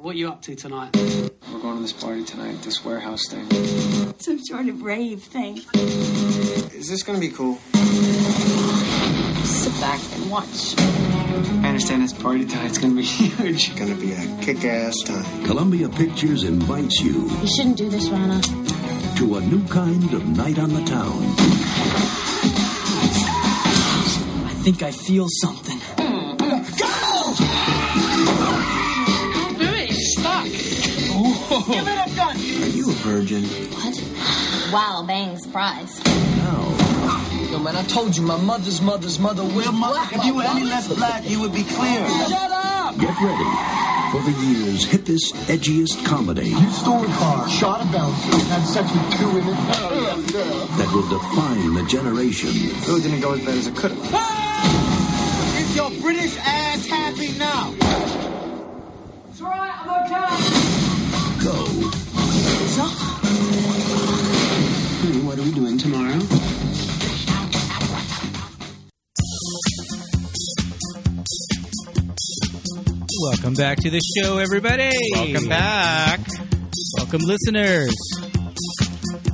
So what are you up to tonight? We're going to this party tonight, this warehouse thing. Some sort of rave thing. Is this gonna be cool? Sit back and watch. I understand this party tonight's gonna be huge. It's Gonna be a kick-ass time. Columbia Pictures invites you You shouldn't do this, Ronna. to a new kind of night on the town. I think I feel something. Are you a virgin? What? Wow, bang, surprise. No. Yo, man, I told you my mother's mother's mother was black. If you were any less black, you would be clear. Shut up! Get ready for the year's hippest, edgiest comedy Stole a car, shot a bouncer, had sex with two women. that will define the generation. Really didn't go as bad as it could have. Ah! Is your British ass happy now? It's alright, I'm okay. Go. Honey, what are we doing tomorrow? Welcome back to the show, everybody. Welcome back. Welcome, listeners.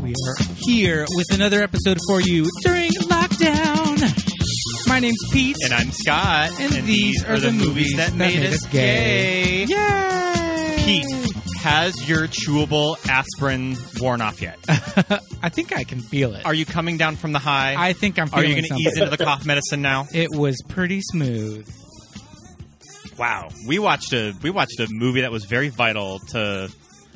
We are here with another episode for you during lockdown. My name's Pete. And I'm Scott. And these are the movies that, that made, made us us gay. gay. Yay! Pete, has your chewable aspirin worn off yet? I think I can feel it. Are you coming down from the high? I think I'm Are you going to ease into the cough medicine now? It was pretty smooth. Wow, we watched a we watched a movie that was very vital to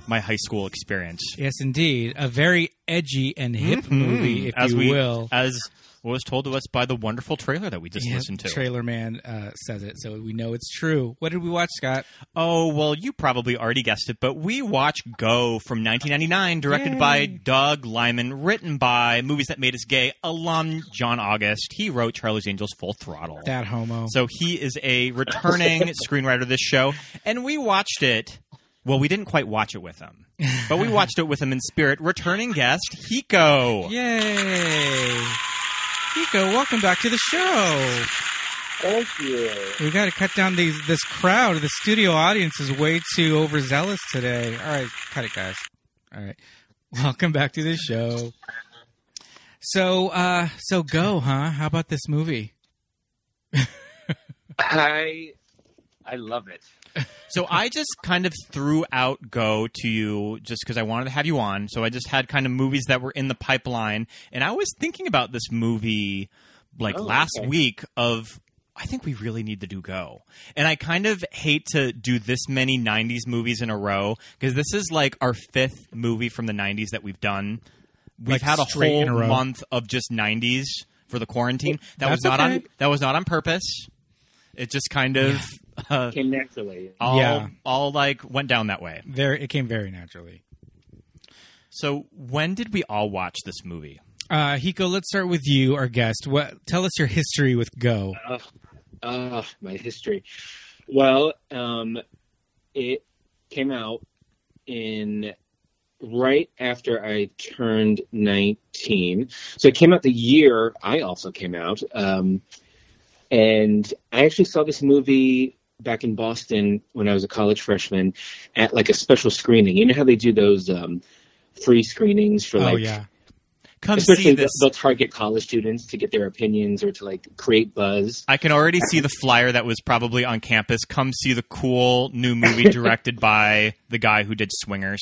my high school experience. Yes, indeed. A very edgy and hip movie, if Mm-hmm. as you we will. as was told to us by the wonderful trailer that we just Yeah, listened to. Trailer Man uh, says it, so we know it's true. What did we watch, Scott? Oh, well, you probably already guessed it, but we watched Go from 1999, directed by Doug Liman, written by Movies That Made Us Gay alum John August. He wrote Charlie's Angels Full Throttle. That homo. So he is a returning screenwriter of this show, and we watched it. Well, we didn't quite watch it with him, but we watched it with him in spirit. Returning guest Hiko. Yay! Hiko, welcome back to the show. Thank you. We got to cut down these this crowd. The studio audience is way too overzealous today. All right, cut it, guys. All right, welcome back to the show. So, uh, so go, huh? How about this movie? I I love it. So I just kind of threw out Go to you just because I wanted to have you on. So I just had kind of movies that were in the pipeline, and I was thinking about this movie like Oh, last okay. week of. I think we really need to do Go. And I kind of hate to do this many 90s movies in a row because this is like our fifth movie from the 90s that we've done. We've Like had a in a whole month of just 90s for the quarantine. That was That's not on that was not on purpose. It just kind of uh, Came naturally. all Yeah. all like went down that way. Very, it came very naturally. So when did we all watch this movie? Uh, Hiko, let's start with you, our guest. What? Tell us your history with Go. Uh, my history. Well, um, it came out in right after I turned 19. So it came out the year I also came out. Um, and I actually saw this movie back in Boston when I was a college freshman at like a special screening. You know how they do those um, free screenings for oh like yeah, Come especially see this. they'll target college students to get their opinions or to like create buzz. I can already see the flyer that was probably on campus. Come see the cool new movie directed by the guy who did Swingers.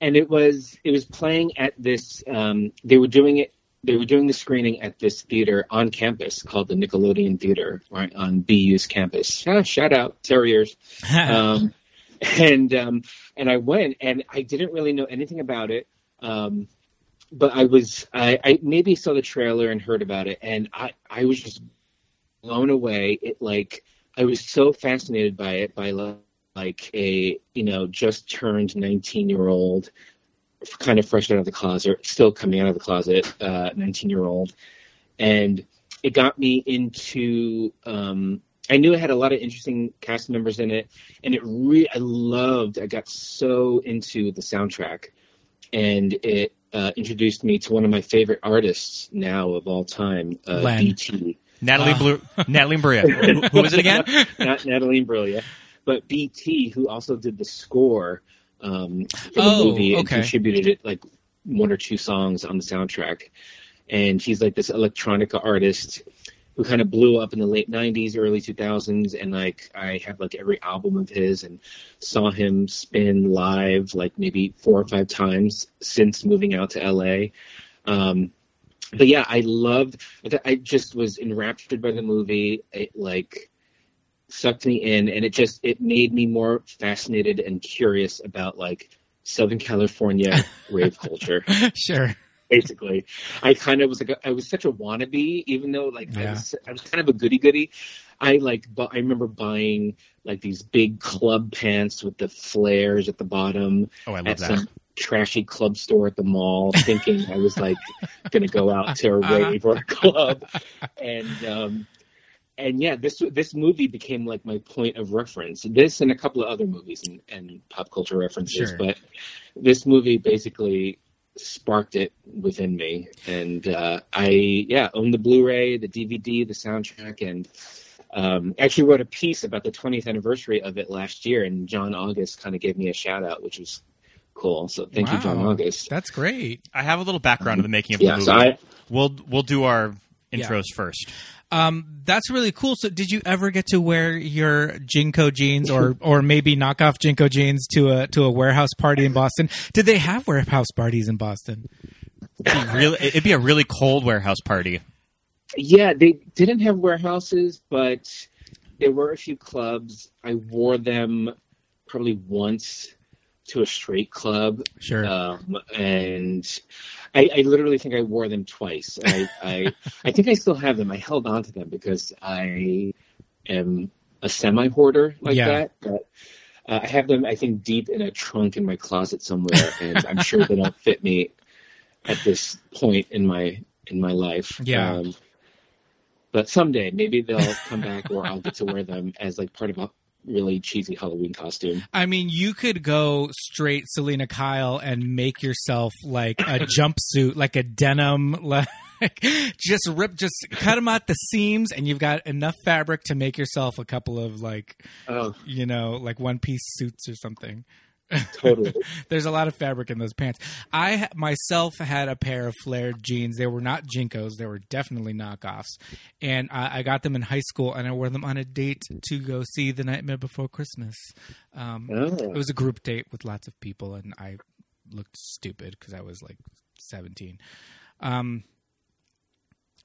and it was it was playing at this um, they were doing it they were doing the screening at this theater on campus called the Nickelodeon Theater right on BU's campus. Ah, shout out Terriers. um, and um, and I went and I didn't really know anything about it. Um, but I was I, I maybe saw the trailer and heard about it and I, I was just blown away. It like I was so fascinated by it by li- like a you know just turned 19 year old kind of fresh out of the closet still coming out of the closet 19 year old and it got me into um I knew it had a lot of interesting cast members in it, and it re- I loved. I got so into the soundtrack, and it uh, introduced me to one of my favorite artists now of all time, uh, Len. BT. Natalie Ah. Blue, Natalie Bria. Who, who was it again? Not Natalie Imbruglia, but BT, who also did the score um, for the Oh, movie and okay. contributed it like one or two songs on the soundtrack, and he's like this electronica artist who kind of blew up in the late 90s early 2000s and like i have like every album of his and saw him spin live like maybe four or five times since moving out to la um, but yeah i loved i just was enraptured by the movie. It like sucked me in and it just it made me more fascinated and curious about like southern california rave culture sure. basically. I kind of was like, a, I was such a wannabe, even though like I was, I was kind of a goody goody. I like, bu- I remember buying like these big club pants with the flares at the bottom Oh, I love at that. some trashy club store at the mall, thinking I was like going to go out to a rave or a club, and um, and yeah, this this movie became like my point of reference. This and a couple of other movies and, and pop culture references, Sure. but this movie basically sparked it within me and uh, i yeah own the blu-ray the dvd the soundtrack and um, actually wrote a piece about the 20th anniversary of it last year and john august kind of gave me a shout out which was cool so thank you john august That's great. I have a little background of the making of Yeah, the movie. so I- we'll we'll do our Yeah. intros first. Um, that's really cool. So, did you ever get to wear your JNCO jeans, or or maybe knockoff JNCO jeans to a to a warehouse party in Boston? Did they have warehouse parties in Boston? It'd be really, it'd be a really cold warehouse party. yeah they didn't have warehouses but there were a few clubs i wore them probably once to a straight club Sure. um, and I, I literally think I wore them twice. I, I I think I still have them. I held on to them because I am a semi hoarder like Yeah. that. But uh, I have them. I think deep in a trunk in my closet somewhere, and I'm sure they don't fit me at this point in my in my life. Yeah. Um, but someday maybe they'll come back, or I'll get to wear them as like part of a really cheesy Halloween costume. I mean, you could go straight Selina Kyle and make yourself like a jumpsuit, like a denim, like just rip, just cut them out the seams, and you've got enough fabric to make yourself a couple of like, Oh, you know, like one piece suits or something. Totally. There's a lot of fabric in those pants. I myself had a pair of flared jeans. They were not JNCOs. They were definitely knockoffs. And I, I got them in high school, and I wore them on a date to go see The Nightmare Before Christmas. Um, Oh. It was a group date with lots of people, and I looked stupid because I was like 17. Um,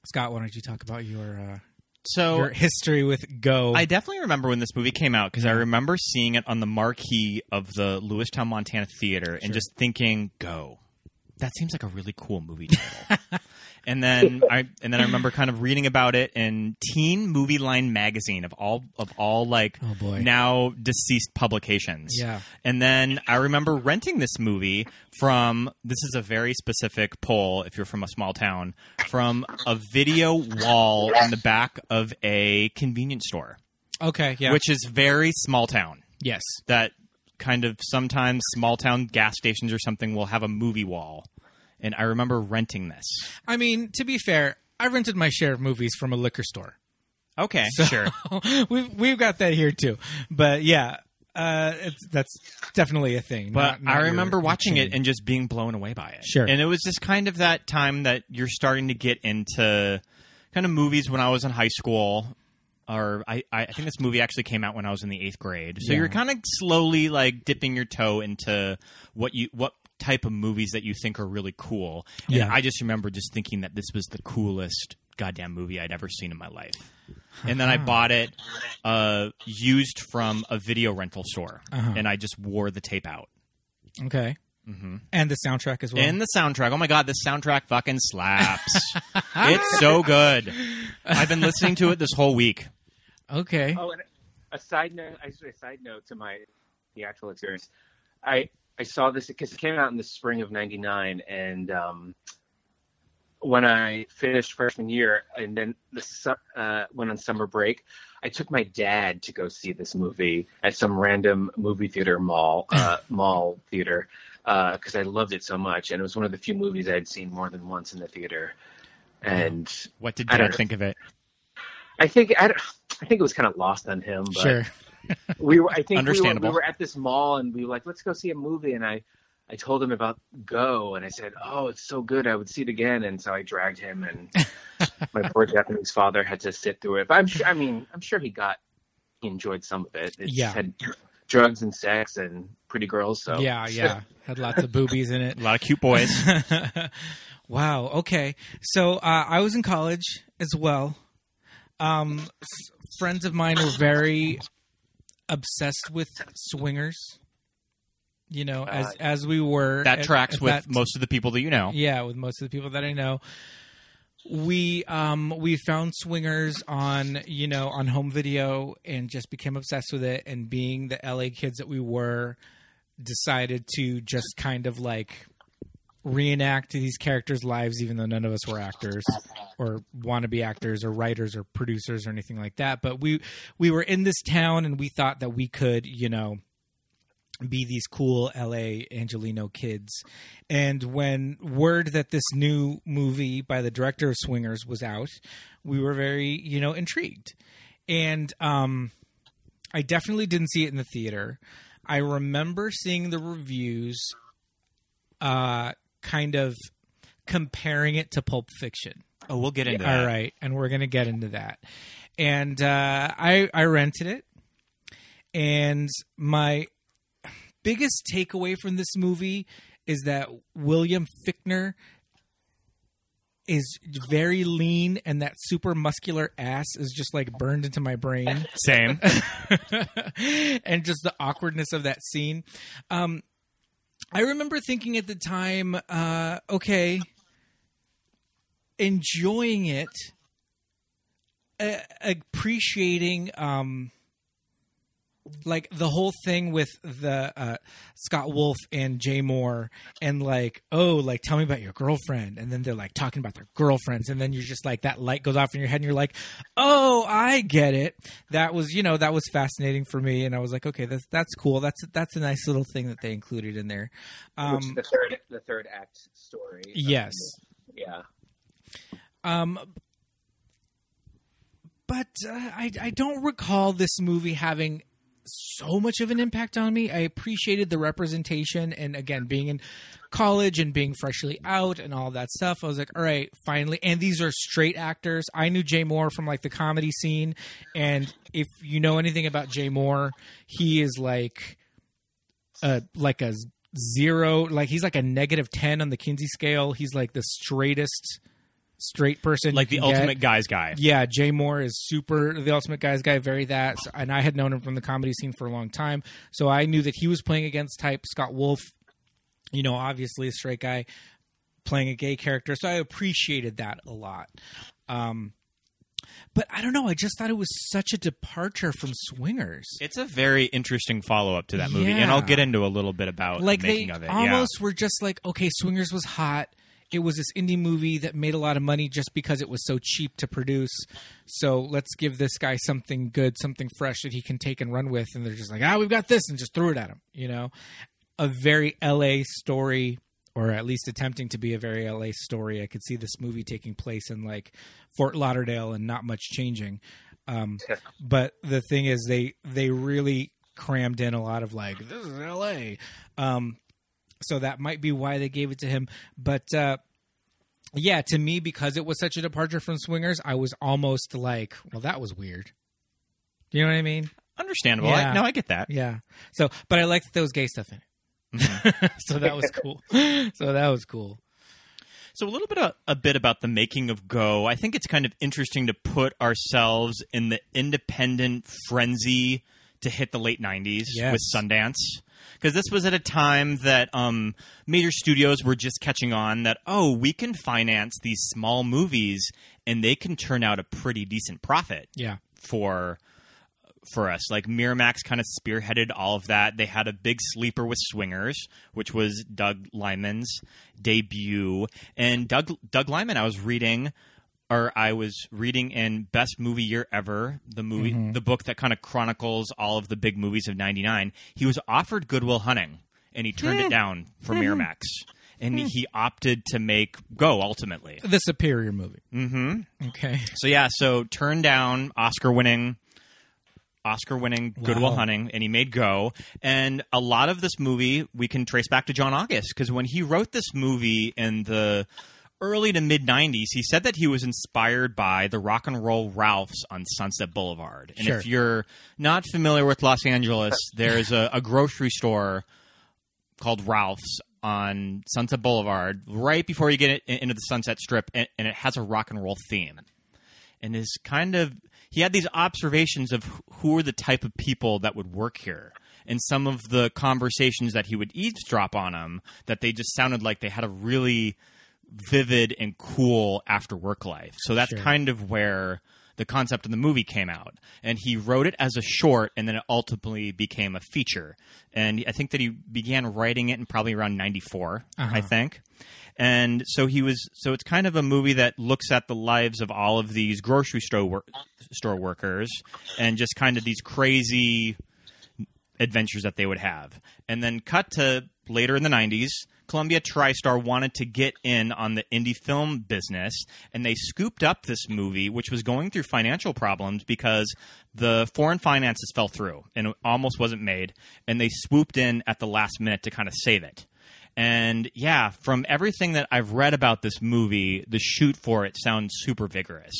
Scott, why don't you talk about your uh, So your history with Go? I definitely remember when this movie came out because I remember seeing it on the marquee of the Lewistown, Montana theater and just thinking, "Go." That seems like a really cool movie title. and then I and then I remember kind of reading about it in Teen Movie Line magazine of all of all like Oh, now deceased publications. Yeah. And then I remember renting this movie from this is a very specific poll if you're from a small town from a video wall in the back of a convenience store okay, yeah, which is very small town. yes, That kind of sometimes small town gas stations or something will have a movie wall. And I remember renting this. I mean, to be fair, I rented my share of movies from a liquor store. Okay, sure. we've we've got that here too. But yeah, uh, it's, that's definitely a thing. But not- not I remember your watching chain. it and just being blown away by it. Sure. And it was just kind of that time that you're starting to get into kind of movies when I was in high school. Or I, I think this movie actually came out when I was in the eighth grade. So Yeah. you're kind of slowly like dipping your toe into what you what type of movies that you think are really cool. And Yeah. I just remember just thinking that this was the coolest goddamn movie I'd ever seen in my life. And then I bought it uh, used from a video rental store, Uh-huh. and I just wore the tape out. okay, Mm-hmm. and the soundtrack as well. And the soundtrack. Oh my god, this soundtrack fucking slaps. it's so good. I've been listening to it this whole week. okay, Oh, and a side note, I a side note to my theatrical experience. I I saw this because it came out in the spring of '99, and um, when I finished freshman year, and then the su- uh, went on summer break, I took my dad to go see this movie at some random movie theater mall uh, mall theater because I loved it so much, and it was one of the few movies I had seen more than once in the theater. And What did Dad think of it? I think I, I think it was kind of lost on him. But sure. We were. I think we were, we were at this mall and we were like, let's go see a movie. And I, I told him about Go, and I said, oh, it's so good, I would see it again. And so I dragged him, and my poor Japanese father had to sit through it. But I'm sure. I mean, I'm sure he got, he enjoyed some of it. It Yeah. had drugs and sex and pretty girls. So Yeah, yeah. Had lots of boobies in it. A lot of cute boys. wow. Okay. So uh, I was in college as well. Um, friends of mine were very obsessed with swingers. You know, as Uh, as we were. that at- tracks at with that- most of the people that you know. Yeah, with most of the people that I know. We um we found swingers on you know on home video and just became obsessed with it and being the LA kids that we were decided to just kind of like reenact these characters' lives even though none of us were actors or want to be actors or writers or producers or anything like that but we we were in this town and we thought that we could you know be these cool LA Angelino kids. And when word that this new movie by the director of Swingers was out, we were very, you know, intrigued. And um I definitely didn't see it in the theater. I remember seeing the reviews uh kind of comparing it to Pulp Fiction. Oh, we'll get into that. All right, and we're gonna get into that. And uh, I I rented it, and my biggest takeaway from this movie is that William Fichtner is very lean, and that super muscular ass is just like burned into my brain. Same. and just the awkwardness of that scene. Um, I remember thinking at the time, uh, okay, enjoying it, uh, appreciating, um, like the whole thing with the uh, Scott Wolf and Jay Mohr, and like, oh, like tell me about your girlfriend, and then they're like talking about their girlfriends, and then you're just like that light goes off in your head, and you're like, oh, I get it. That was, you know, that was fascinating for me, and I was like, okay, that's that's cool. That's that's a nice little thing that they included in there. Um, the third, the third act story. yes. movie. Yeah. Um, but uh, I I don't recall this movie having so much of an impact on me. I appreciated the representation, and again, being in college and being freshly out and all that stuff. I was like, all right, finally. And these are straight actors. I knew Jay Mohr from like the comedy scene, and if you know anything about Jay Mohr, he is like a like a zero like he's like a negative 10 on the kinsey scale he's like the straightest straight person like the can get. ultimate guy's guy. Yeah, Jay Mohr is super the ultimate guys guy, very that. So- And I had known him from the comedy scene for a long time, so I knew that he was playing against type Scott Wolf. You know, obviously a straight guy playing a gay character, so I appreciated that a lot. Um, but I don't know. I just thought it was such a departure from Swingers. It's a very interesting follow up to that movie, Yeah. and I'll get into a little bit about like the they making of it. almost were just like okay swingers was hot it was this indie movie that made a lot of money just because it was so cheap to produce. So let's give this guy something good something fresh that he can take and run with. And they're just like ah we've got this and just threw it at him you know? A very la story or at least attempting to be a very la story. I could see this movie taking place in like fort lauderdale and not much changing. Um, but the thing is they they really crammed in a lot of like this is LA. Um so that might be why they gave it to him, but uh yeah, to me because it was such a departure from Swingers, I was almost like, well that was weird. Do you know what I mean? understandable. Yeah. I, no, I get that. Yeah. So, but I liked that there was gay stuff in it. so that was cool. so that was cool. So a little bit a, a bit about the making of Go. I think it's kind of interesting to put ourselves in the independent frenzy to hit the late '90s Yes. with Sundance. Because this was at a time that um, major studios were just catching on that oh we can finance these small movies and they can turn out a pretty decent profit Yeah. for for us. Like Miramax kind of spearheaded all of that. They had a big sleeper with Swingers, which was Doug Liman's debut. And Doug Doug Liman, I was reading or I was reading in Best Movie Year Ever, the movie the book that kind of chronicles all of the big movies of 99. He was offered Good Will Hunting and he turned it down for Miramax. And he opted to make Go ultimately. The superior movie. Mm-hmm. Okay. So yeah, so turned down Oscar winning Oscar-winning Good Will Wow. Hunting, and he made Go. And a lot of this movie we can trace back to John August because when he wrote this movie in the early to mid 90s, he said that he was inspired by the rock and roll Ralphs on Sunset Boulevard. And Sure. if you're not familiar with Los Angeles, there's a, a grocery store called Ralph's on Sunset Boulevard right before you get into the Sunset Strip, and, and it has a rock and roll theme. And is kind of he had these observations of who are the type of people that would work here. And some of the conversations that he would eavesdrop on them, that they just sounded like they had a really vivid and cool after work life. So that's Sure. kind of where the concept of the movie came out. And he wrote it as a short and then it ultimately became a feature. And I think that he began writing it in probably around 94, I uh-huh. think. And so he was so it's kind of a movie that looks at the lives of all of these grocery store wor- store workers and just kind of these crazy adventures that they would have. And then cut to later in the 90s, Columbia TriStar wanted to get in on the indie film business and they scooped up this movie which was going through financial problems because the foreign finances fell through and it almost wasn't made and they swooped in at the last minute to kind of save it. And yeah, from everything that I've read about this movie, the shoot for it sounds super vigorous.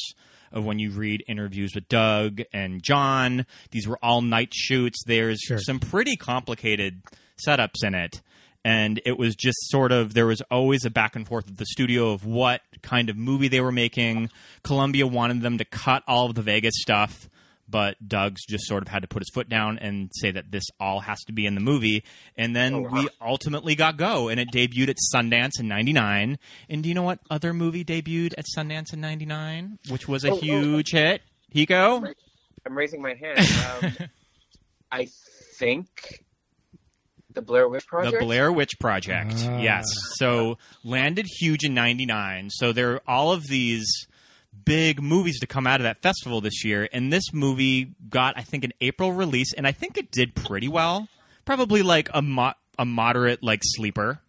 Of when you read interviews with Doug and John, these were all night shoots. There's some pretty complicated setups in it. And it was just sort of, there was always a back and forth at the studio of what kind of movie they were making. Columbia wanted them to cut all of the Vegas stuff, but Doug's just sort of had to put his foot down and say that this all has to be in the movie. And then we ultimately got Go, and it debuted at Sundance in 99. And do you know what other movie debuted at Sundance in 99, which was a Oh, oh, huge hit? Hiko? I'm raising my hand. Um, I think the Blair Witch Project. The Blair Witch Project. Ah. Yes. So landed huge in 99. So there are all of these big movies to come out of that festival this year. And this movie got, I think, an April release, and I think it did pretty well. Probably like a, mo- a moderate, like, sleeper,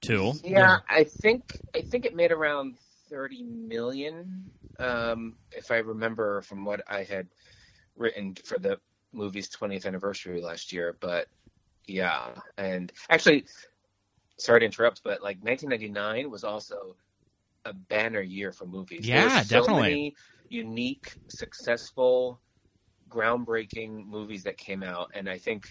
too. Yeah, I think I think it made around thirty million, um, if I remember from what I had written for the movie's twentieth anniversary last year. But yeah, and actually, sorry to interrupt, but like 1999 was also a banner year for movies. There Yeah, were so definitely. many unique, successful, groundbreaking movies that came out, and I think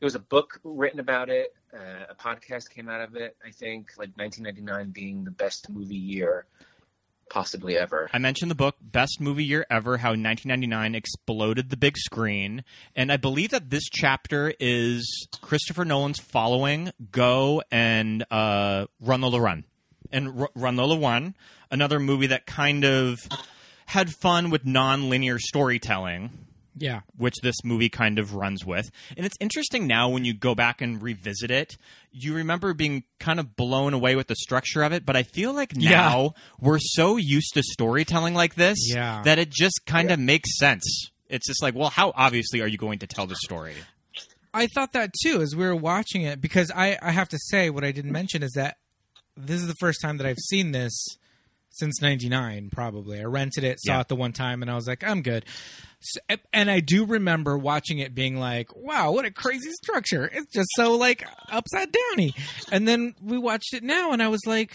there was a book written about it. Uh, a podcast came out of it. I think like 1999 being the best movie year possibly ever. I mentioned the book Best Movie Year Ever How 1999 Exploded the Big Screen. And I believe that this chapter is Christopher Nolan's following Go and uh, Run Lola Run. And R- Run Lola Run, another movie that kind of had fun with non linear storytelling Yeah. which this movie kind of runs with. And it's interesting now when you go back and revisit it, you remember being kind of blown away with the structure of it, but I feel like Yeah. now we're so used to storytelling like this Yeah. that it just kind of makes sense. It's just like, well, how obviously are you going to tell the story? I thought that too as we were watching it because I, I have to say what I didn't mention is that this is the first time that I've seen this since 99 probably. I rented it, saw Yeah. it the one time and I was like, I'm good. So, and I do remember watching it being like, wow, what a crazy structure. It's just so like upside downy. And then we watched it now and I was like,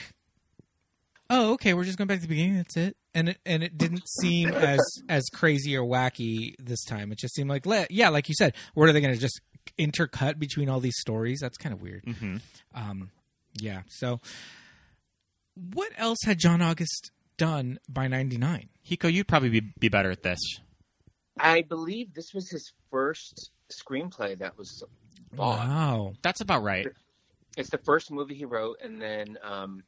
oh, okay, we're just going back to the beginning. That's it. And it, and it didn't seem as as crazy or wacky this time. It just seemed like, yeah, like you said, what are they going to just intercut between all these stories? That's kind of weird. hmm Um, yeah. So, what else had John August done by '99? Hiko, you'd probably be, be better at this. I believe this was his first screenplay that was bought. Wow. That's about right. It's the first movie he wrote, and then um,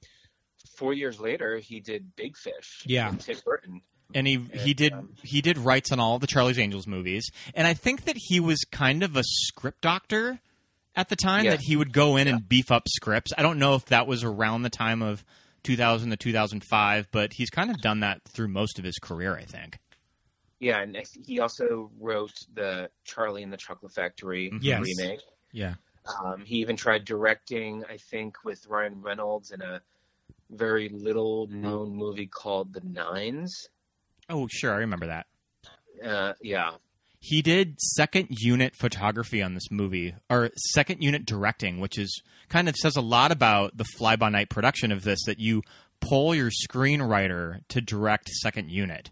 four years later he did Big Fish. Yeah. with Tim Burton. and he he did he did rights on all the Charlie's Angels movies, and I think that he was kind of a script doctor at the time. Yeah. That he would go in and beef up scripts. I don't know if that was around the time of 2000 to 2005, but he's kind of done that through most of his career. I think. Yeah, and he also wrote the Charlie and the Chocolate Factory Yes. remake. Yeah. Um, he even tried directing, I think, with Ryan Reynolds in a very little known movie called The Nines. Oh, sure, I remember that. Uh, yeah. He did second unit photography on this movie, or second unit directing, which is kind of says a lot about the fly by night production of this. That you pull your screenwriter to direct second unit.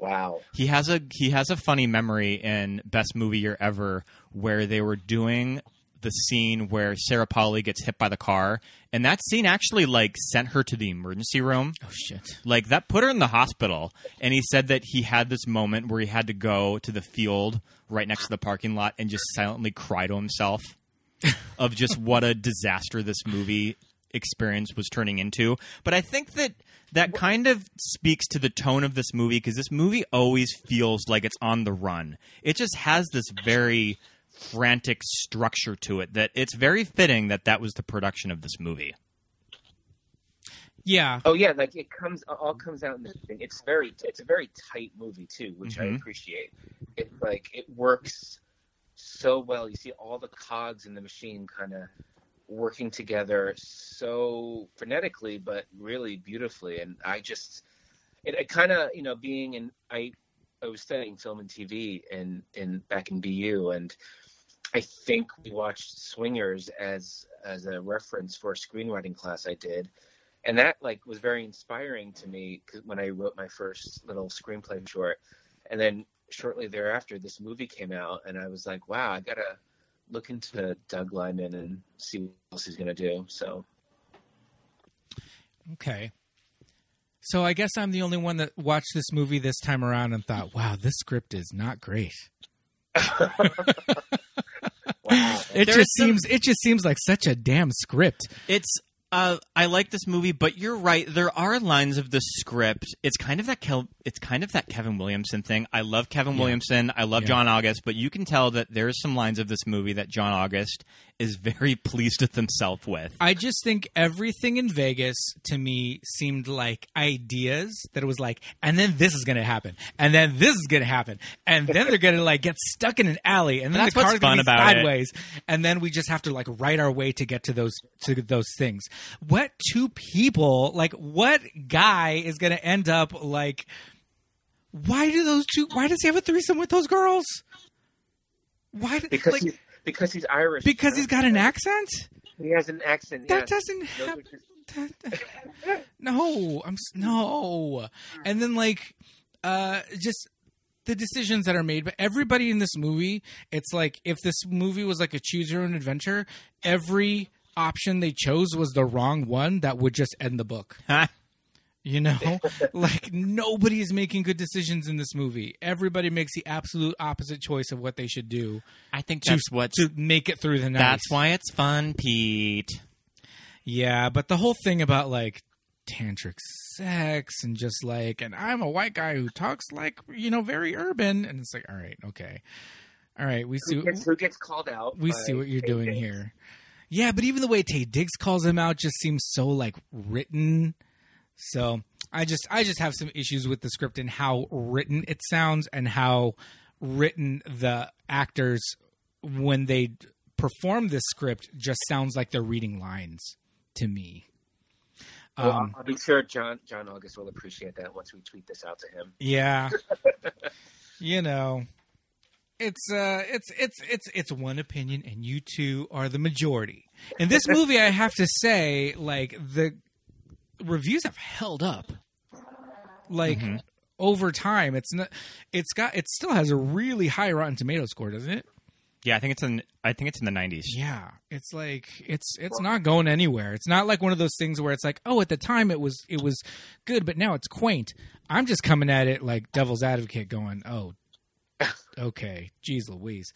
Wow. He has a he has a funny memory in Best Movie Year Ever where they were doing the scene where Sarah Polley gets hit by the car, and that scene actually like sent her to the emergency room. Oh shit! Like that put her in the hospital, and he said that he had this moment where he had to go to the field right next to the parking lot and just silently cry to himself of just what a disaster this movie experience was turning into. But I think that that kind of speaks to the tone of this movie because this movie always feels like it's on the run. It just has this very frantic structure to it that it's very fitting that that was the production of this movie. Yeah. Oh yeah, like it comes all comes out in this thing. It's very it's a very tight movie too, which I Mhm. appreciate. It like it works so well. You see all the cogs in the machine kind of working together so frenetically, but really beautifully. And I just it, it kind of you know being in I I was studying film and TV in in back in BU and I think we watched Swingers as as a reference for a screenwriting class I did, and that like was very inspiring to me 'cause when I wrote my first little screenplay short, and then shortly thereafter this movie came out, and I was like, wow, I gotta look into Doug Liman and see what else he's gonna do. So Okay. So I guess I'm the only one that watched this movie this time around and thought, "Wow, this script is not great." It There's just some- seems it just seems like such a damn script. It's uh, I like this movie, but you're right. There are lines of the script. It's kind of that Kel- it's kind of that Kevin Williamson thing. I love Kevin Yeah. Williamson. I love Yeah. John August, but you can tell that there's some lines of this movie that John August is very pleased with himself with. I just think everything in Vegas to me seemed like ideas that it was like, and then this is going to happen, and then this is going to happen, and then they're going to like get stuck in an alley, and then That's the car's going to be about it. sideways, and then we just have to like write our way to get to those to those things. What two people like? What guy is going to end up like? Why do those two? Why does he have a threesome with those girls? Why? do- because like, he's because he's Irish, because he's got an accent. he has an accent. That yeah. doesn't happen. No, I'm no. And then like uh just the decisions that are made but everybody in this movie, it's like if this movie was like a choose your own adventure, every option they chose was the wrong one that would just end the book. You know, like nobody's making good decisions in this movie. Everybody makes the absolute opposite choice of what they should do I think to, that's what's to make it through the night. that's why it's fun, Pete. Yeah, but the whole thing about like tantric sex and just like, and I'm a white guy who talks like you know very urban, and it's like, all right, okay, all right, we see who gets, who gets called out? we see what you're doing Diggs. here. Yeah, but even the way Taye Diggs calls him out just seems so like written. So I just I just have some issues with the script and how written it sounds and how written the actors when they perform this script just sounds like they're reading lines to me. Um, I'll, I'll be sure John John August will appreciate that once we tweet this out to him. Yeah. you know, it's uh it's it's it's it's one opinion and you two are the majority. In this movie I have to say like the reviews have held up. Like over time it's not it's got it still has a really high Rotten Tomato score, doesn't it? Yeah, I think it's in I think it's in the 90s. Yeah, it's like it's it's not going anywhere. It's not like one of those things where it's like, oh, at the time it was it was good, but now it's quaint. I'm just coming at it like devil's advocate, going, oh, okay, jeez Louise.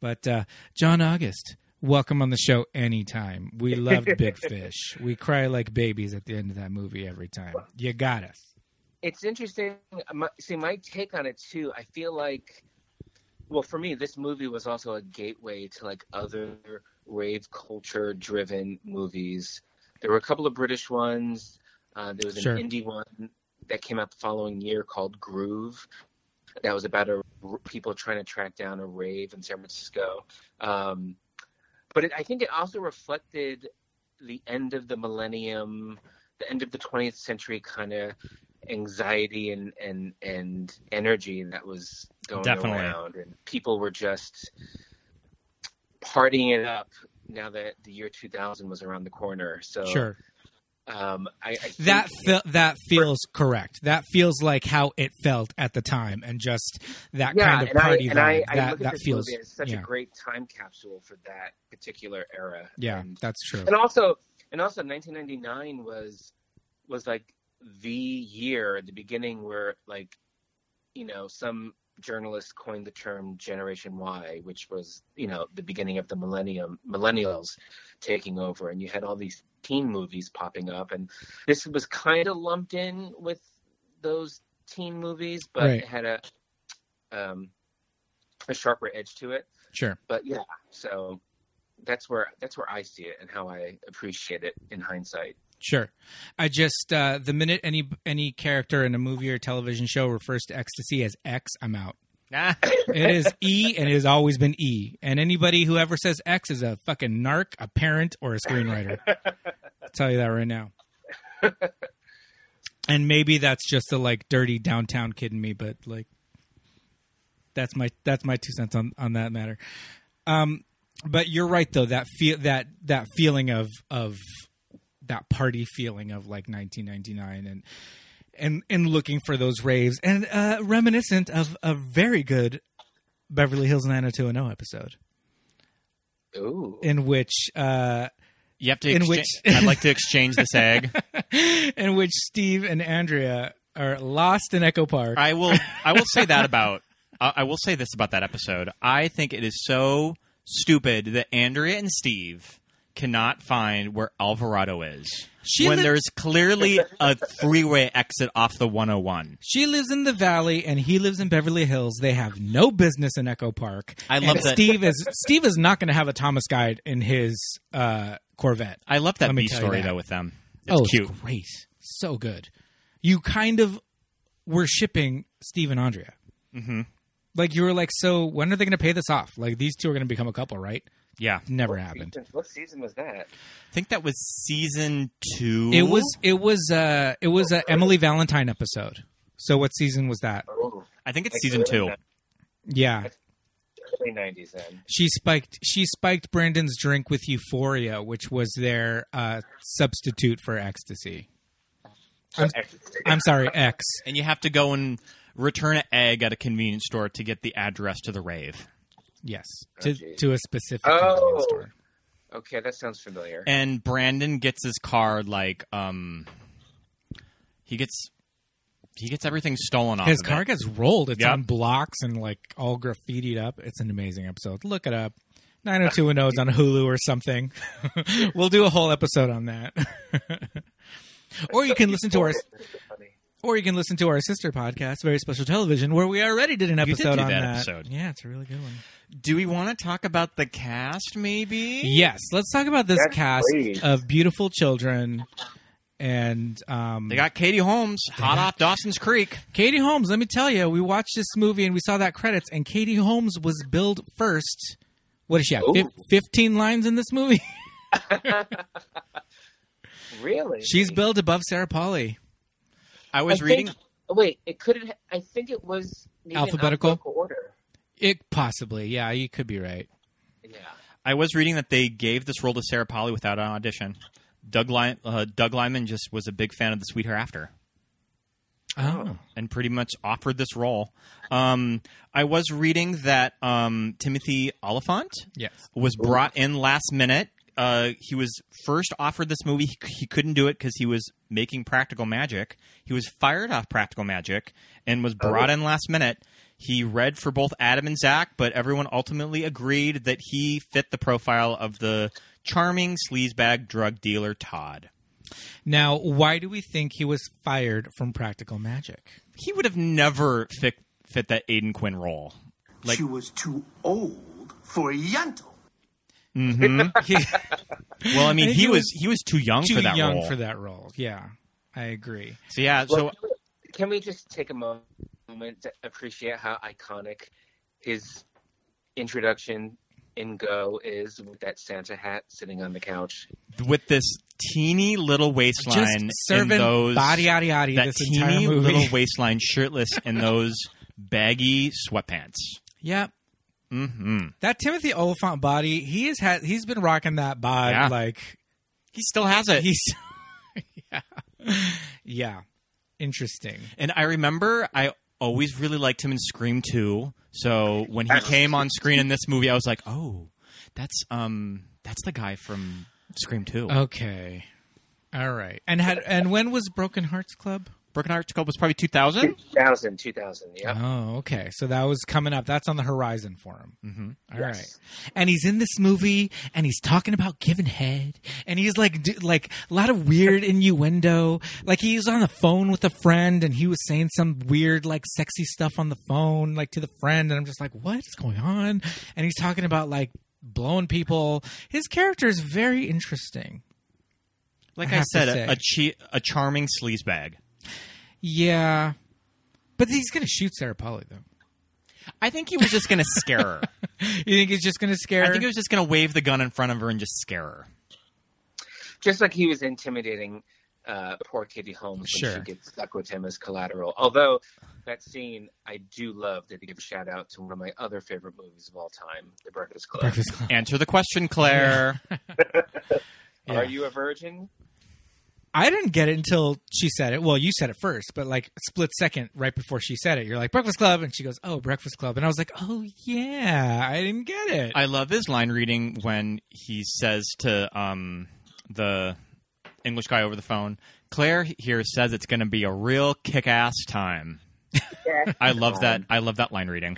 But uh, John August, welcome on the show anytime. We loved Big Fish. We cry like babies at the end of that movie every time. You got us. It's interesting. My, see, my take on it too. I feel like, well, for me, this movie was also a gateway to like other rave culture driven movies. There were a couple of British ones. Uh, there was an Sure. indie one that came out the following year called Groove. That was about a people trying to track down a rave in San Francisco. Um, but it, I think it also reflected the end of the millennium, the end of the 20th century kind of anxiety and and and energy that was going Definitely. around, and people were just partying it up. Now that the year 2000 was around the corner, so Sure. Um, I, I That fe- that feels correct. That feels like how it felt at the time, and just that yeah, kind of I, party vibe. I, I that that feels movie such yeah, a great time capsule for that particular era. yeah. And- That's true. and also and also 1999 was was like the year at the beginning where like you know some journalists coined the term generation y which was you know the beginning of the millennium millennials taking over and you had all these teen movies popping up and this was kind of lumped in with those teen movies but Right. it had a um a sharper edge to it Sure. but yeah so that's where that's where i see it and how i appreciate it in hindsight Sure. I just uh, the minute any any character in a movie or television show refers to ecstasy as X, I'm out. Ah, It is E, and it has always been E. And anybody who ever says X is a fucking narc, a parent, or a screenwriter. I'll tell you that right now. And maybe that's just a like dirty downtown kid in me, but like that's my that's my two cents on on that matter. Um, but you're right though that feel that that feeling of of that party feeling of like 1999 and and and looking for those raves and uh, reminiscent of a very good Beverly Hills 90210 episode Ooh. in which uh, you have to. In Exchange, which- I'd like to exchange this egg. in which Steve and Andrea are lost in Echo Park. I will. I will say that about. I I will say this about that episode. I think it is so stupid that Andrea and Steve cannot find where Alvarado is She when li- there's clearly a three-way exit off the 101. She lives in the valley and he lives in Beverly Hills. They have no business in Echo Park. I love And that- Steve is Steve is not going to have a Thomas guide in his uh, Corvette. I love that B story though with them. It's oh, cute. it's great, so good. You kind of were shipping Steve and Andrea. hmm Like you were like, so when are they going to pay this off? Like these two are going to become a couple, right? Yeah, Never What happened. season- what season was that? I think that was season two. It was it was uh it was a Emily Valentine episode. So what season was that? Oh, I think it's like season two. ni- Yeah. Early 90s then. She spiked she spiked Brandon's drink with euphoria, which was their uh, substitute for ecstasy. I'm, I'm sorry, X. And you have to go and return an egg at a convenience store to get the address to the rave. Yes, Oh, to geez. to a specific Oh. convenience store. Okay, that sounds familiar. And Brandon gets his car like um he gets he gets everything stolen off His of car it. gets rolled. It's Yep. on blocks and like all graffitied up. It's an amazing episode. Look it up. 90210 is on Hulu or something. we'll do a whole episode on that. or you can listen to our Funny. Or you can listen to our sister podcast, Very Special Television, where we already did an did episode do on that that. episode. Yeah, it's a really good one. Do we want to talk about the cast maybe? Yes, let's talk about this That's cast great. of beautiful children. And um, They got Katie Holmes, hot off Dawson's Creek. Katie Holmes. Let me tell you, we watched this movie and we saw that credits, and Katie Holmes was billed first. What does she have? Fif- Ooh. Fifteen lines in this movie. Really? She's billed above Sarah Polley. I I was think- reading oh, wait, it couldn't. I think it was maybe Alphabetical? alphabetical order. It possibly, yeah, you could be right. Yeah. I was reading that they gave this role to Sarah Polley without an audition. Doug Ly- uh, Doug Liman just was a big fan of the Sweet Hereafter. Oh, and pretty much offered this role. Um, I was reading that um, Timothy Olyphant yes. was brought in last minute. Uh, he was first offered this movie. He, he couldn't do it because he was making Practical Magic. He was fired off Practical Magic and was brought in last minute. He read for both Adam and Zach, but everyone ultimately agreed that he fit the profile of the charming sleazebag drug dealer Todd. Now, why do we think he was fired from Practical Magic? He would have never fit, fit that Aidan Quinn role. Like- she was too old for a Yuntle. He- Well, I mean, think he, he was, was he was too young too for that young role. for that role. Yeah, I agree. So yeah, Well, so can we just take a moment to appreciate how iconic his introduction in Go is with that Santa hat sitting on the couch. with this teeny little waistline Just in serving those body yaddy yaddy that this teeny little waistline, shirtless, and those baggy sweatpants. Yep. Hmm That Timothy Olyphant body, he has had he's been rocking that bod Yeah. like He still has it. he's yeah. Yeah. Interesting. And I remember I always really liked him in Scream 2. So when he came on screen in this movie, I was like, oh, that's um that's the guy from Scream 2. Okay. All right. And had and when was Broken Hearts Club? Broken Hearts Club was probably 2000. 2000, 2000, yeah. Oh, okay. So that was coming up. That's on the horizon for him. Mm-hmm. All right. And he's in this movie and he's talking about giving head and he's like do, like a lot of weird innuendo. Like he was on the phone with a friend and he was saying some weird like sexy stuff on the phone like to the friend and I'm just like what is going on? And he's talking about like blowing people. His character is very interesting. Like I I, said, a, a, chi- a charming sleazebag. Yeah. But he's going to shoot Sarah Polley though. I think he was just going to scare her. You think he's just going to scare I think he was just going to wave the gun in front of her and just scare her. Just like he was intimidating uh, poor Katie Holmes when she gets stuck with him as collateral. Although that scene, I do love to give a shout out to one of my other favorite movies of all time, The Breakfast Club. Breakfast Club. Answer the question, Claire. Yeah. Are you a virgin? I didn't get it until she said it. Well, you said it first, but like a split second right before she said it, you're like Breakfast Club, and she goes, "Oh, Breakfast Club," and I was like, "Oh yeah, I didn't get it." I love his line reading when he says to um, the English guy over the phone, Claire here says it's going to be a real kick ass time. I love that. I love that line reading.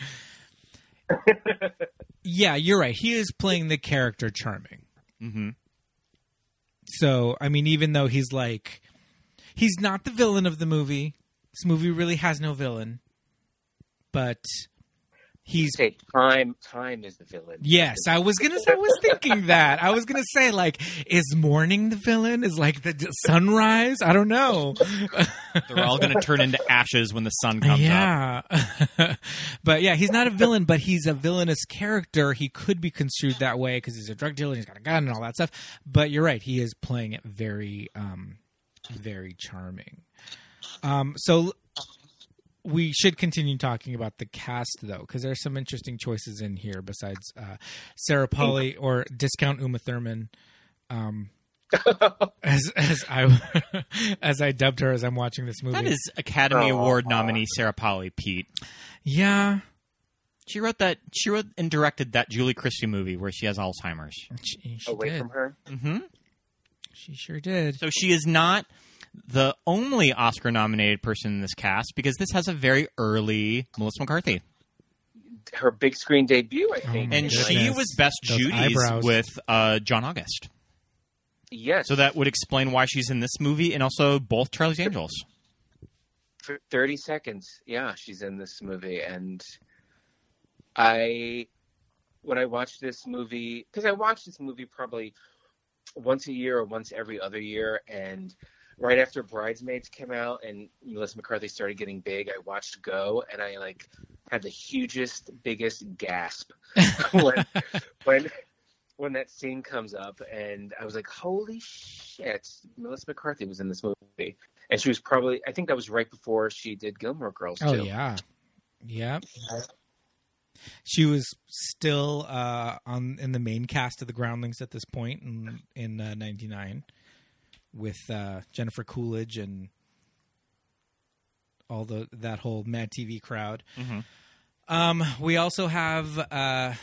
yeah, you're right. He is playing the character charming. hmm So, I mean, even though he's like, he's not the villain of the movie. This movie really has no villain, but he's Say time. Time is the villain. Yes, I was gonna. Say I was thinking that. I was gonna say like, is morning the villain? Is like the sunrise? I don't know. They're all going to turn into ashes when the sun comes up. yeah, but yeah, he's not a villain, but he's a villainous character. He could be construed that way because he's a drug dealer, he's got a gun and all that stuff. But you're right; he is playing it very, um, very charming. Um, so we should continue talking about the cast though, because there's some interesting choices in here besides uh, Sarah Polley or discount Uma Thurman. Um, as as I as I dubbed her as I'm watching this movie. That is Academy Oh. Award nominee Sarah Polley, Pete. yeah. She wrote that. She wrote and directed that Julie Christie movie where she has Alzheimer's. She, she Away did. from her. hmm She sure did. So she is not the only Oscar nominated person in this cast because this has a very early Melissa McCarthy. Her big screen debut, I think. my And goodness. she was Best Those Judy's eyebrows. with uh, John August. yes. So that would explain why she's in this movie and also both Charlie's Angels. for 30 seconds yeah she's in this movie and i when i watched this movie because i watched this movie probably once a year or once every other year and right after bridesmaids came out and melissa mccarthy started getting big i watched go and i like had the hugest biggest gasp when when when that scene comes up and i was like holy shit melissa mccarthy was in this movie. And she was probably i think that was right before she did gilmore girls Oh too. yeah, yep. She was still uh, on in the main cast of the Groundlings at this point in in '99 with uh, Jennifer Coolidge and all the that whole Mad TV crowd. Mhm. Um, we also have uh,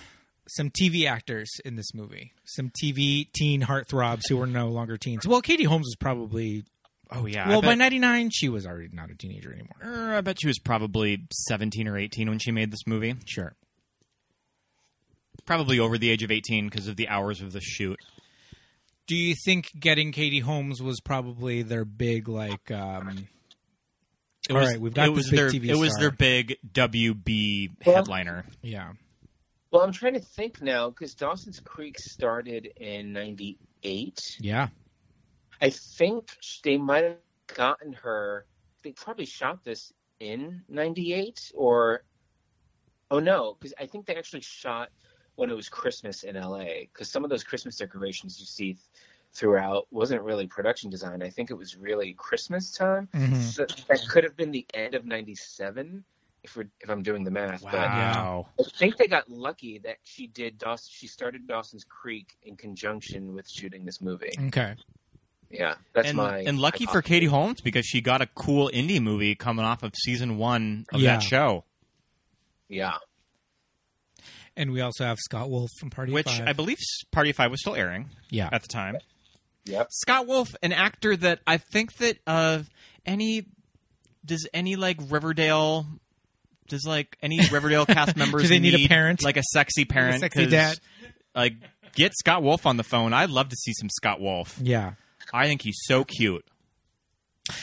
some TV actors in this movie, some TV teen heartthrobs who are no longer teens. Well, Katie Holmes was probably Oh yeah. well I by '99 she was already not a teenager anymore. er, I bet she was probably seventeen or eighteen when she made this movie. Sure. Probably over the age of eighteen because of the hours of the shoot. Do you think getting Katie Holmes was probably their big like? um It All was, right, we've got it was this big their TV it was their big WB headliner. Yeah, well i'm trying to think now because dawson's creek started in 98 yeah. i think they might have gotten her they probably shot this in 98 or oh no because i think they actually shot when it was Christmas in LA because some of those Christmas decorations you see th- throughout wasn't really production design. I think it was really Christmas time. Mhm. So that could have been the end of '97 if we're if I'm doing the math. Wow. But I think they got lucky that she did Dawson. She started Dawson's Creek in conjunction with shooting this movie. Okay. Yeah, that's and, my and lucky for. Katie Holmes because she got a cool indie movie coming off of season one of Yeah. that show, Yeah. And we also have Scott Wolf from Party of which Five. I believe Party Five was still airing yeah. at the time. Yep. Scott Wolf, an actor that I think that uh, any does any like Riverdale does like any Riverdale cast members do they need a parent? like a sexy parent, sexy 'cause, dad? Like get Scott Wolf on the phone. I'd love to see some Scott Wolf. Yeah. I think he's so cute.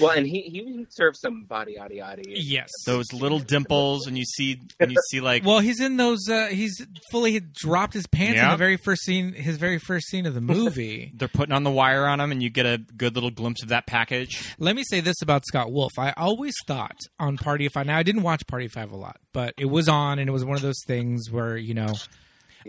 Well, and he he served some body yaddy yaddy. Yes. Those little dimples, and you see and you see like Well, he's in those. Uh, he's fully dropped his pants in Yeah. the very first scene. His very first scene of the movie. they're putting on the wire on him, and you get a good little glimpse of that package. Let me say this about Scott Wolf. I always thought on Party of Five. Now I didn't watch Party of Five a lot, but it was on, and it was one of those things where you know,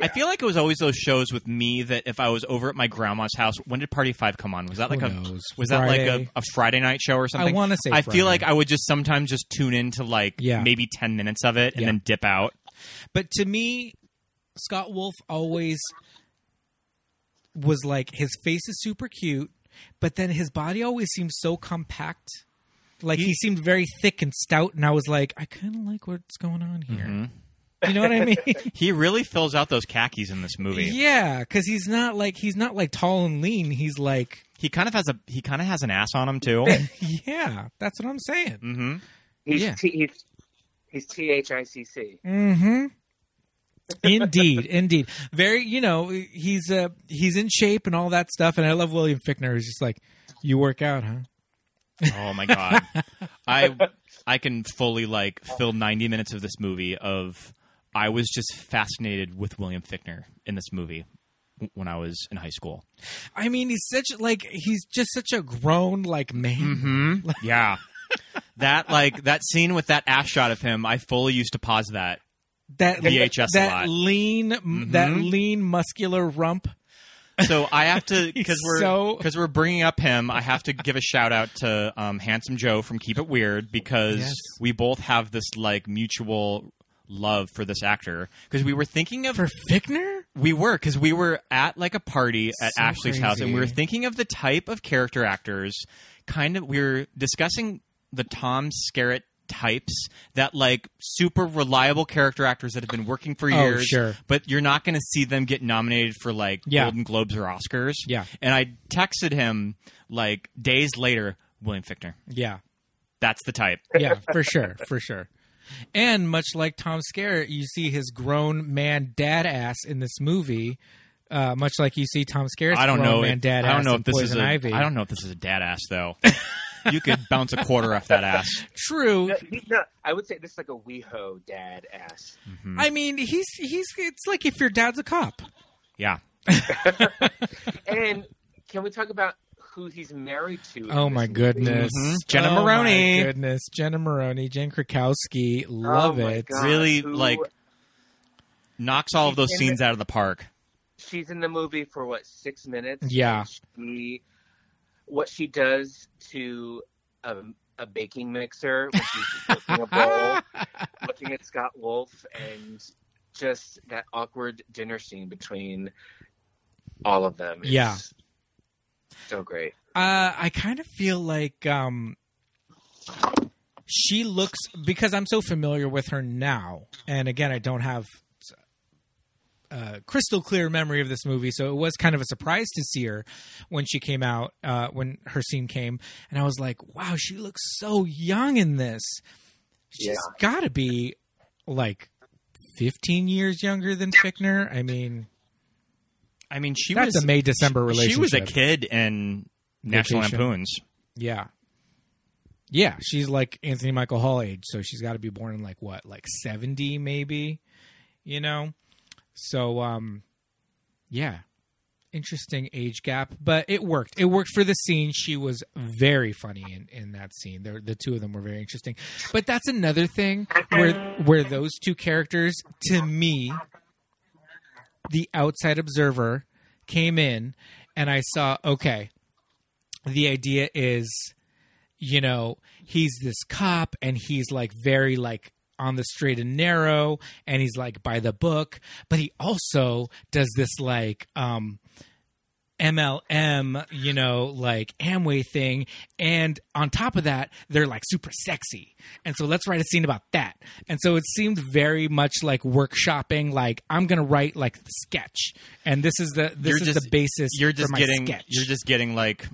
I feel like it was always those shows with me that if I was over at my grandma's house, when did Party Five come on? Was that like Who a knows? was that like Friday? a, a Friday night show or something? I wanna say I Friday. feel like I would just sometimes just tune in to like Yeah. maybe ten minutes of it and Yeah. then dip out. but to me, Scott Wolf always was like his face is super cute, but then his body always seems so compact. Like he, seemed very thick and stout, and I was like, I kind of like what's going on here. Mm-hmm. You know what I mean? He really fills out those khakis in this movie. Yeah, because he's not like he's not like tall and lean. He's like, He kind of has a he kind of has an ass on him too. yeah, that's what I'm saying. Mm-hmm. He's Yeah. T, he's he's T H I C C. Mm-hmm. indeed, indeed. Very, you know, he's uh he's in shape and all that stuff. And I love William Fichtner. He's just like, you work out, huh? Oh my god, I I can fully like fill ninety minutes of this movie of I was just fascinated with William Fichtner in this movie when I was in high school. I mean, he's such like he's just such a grown like man. Hmm? Yeah. that like that scene with that ass shot of him, I fully used to pause that. That VHS a that lot. lean, that lean muscular rump. So I have to because we're so- because we're bringing up him. I have to give a shout out to um, Handsome Joe from Keep It Weird because Yes. we both have this like mutual love for this actor because we were thinking of For Fichtner? we were because we were at like a party at So Ashley's house and we were thinking of the type of character actors. Kind of, we were discussing the Tom Skerritt types that like super reliable character actors that have been working for Oh, years. sure. but you're not going to see them get nominated for like Yeah. Golden Globes or Oscars. Yeah. and I texted him like days later, William Fichtner. Yeah. That's the type. yeah, for sure, for sure. And much like Tom Skerritt, you see his grown man dad ass in this movie. Uh, much like you see Tom Skerritt's I don't grown know. man If, dad I don't know if this Poison is a. Ivy. I don't know if this is a dad ass though. you could bounce a quarter off that ass. True. No, he's not. I would say this is like a WeHo dad ass. I mean, he's he's. It's like if your dad's a cop. Yeah. And can we talk about who he's married to? Oh my movie? goodness, Mhm. Jenna Oh, my Maroney. goodness, Jenna Maroney, Jane Krakowski, love Oh it. God, Really, who- like, knocks all of those She's in scenes out of the park. she's in the movie for what six minutes? Yeah. She, what she does to a, a baking mixer when she's cooking a bowl, looking at Scott Wolf, and just that awkward dinner scene between all of them. is Yeah. So great. Uh, I kind of feel like um, she looks because I'm so familiar with her now, and again, I don't have a crystal clear memory of this movie, so it was kind of a surprise to see her when she came out, uh, when her scene came, and I was like, "Wow, she looks so young in this. She's Yeah. got to be like 15 years younger than Fichtner. I mean, I mean, she That's was a May December relationship. She was a kid in National Vacation. Lampoons. Yeah. Yeah, she's like Anthony Michael Hall age, so she's got to be born in like what, like 70 maybe, you know? So um yeah. Interesting age gap, but it worked. It worked for the scene. She was very funny in, in that scene. The, the two of them were very interesting. But that's another thing where where those two characters to me the outside observer came in and I saw, okay, the idea is, you know, he's this cop and he's like very like on the straight and narrow and he's like by the book, but he also does this like um MLM, you know, like Amway thing. And on top of that, they're like super sexy. And so let's write a scene about that. And so it seemed very much like workshopping, like I'm going to write like the sketch. And this is the, this You're is just- the basis You're for just my getting sketch. you're just getting like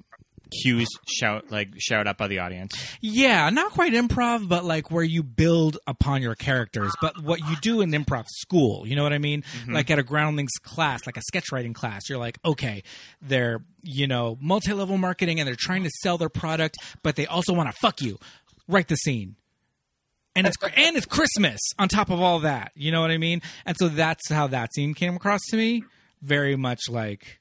cues shout like shout up by the audience. Yeah, not quite improv, but like where you build upon your characters. But what you do in improv school, you know what I mean? Mm-hmm. Like at a groundlings class, like a sketch writing class, you're like, okay, they're, you know, multi level marketing and they're trying to sell their product, but they also want to fuck you. Write the scene. And it's and it's Christmas on top of all that. You know what I mean? And so that's how that scene came across to me. Very much like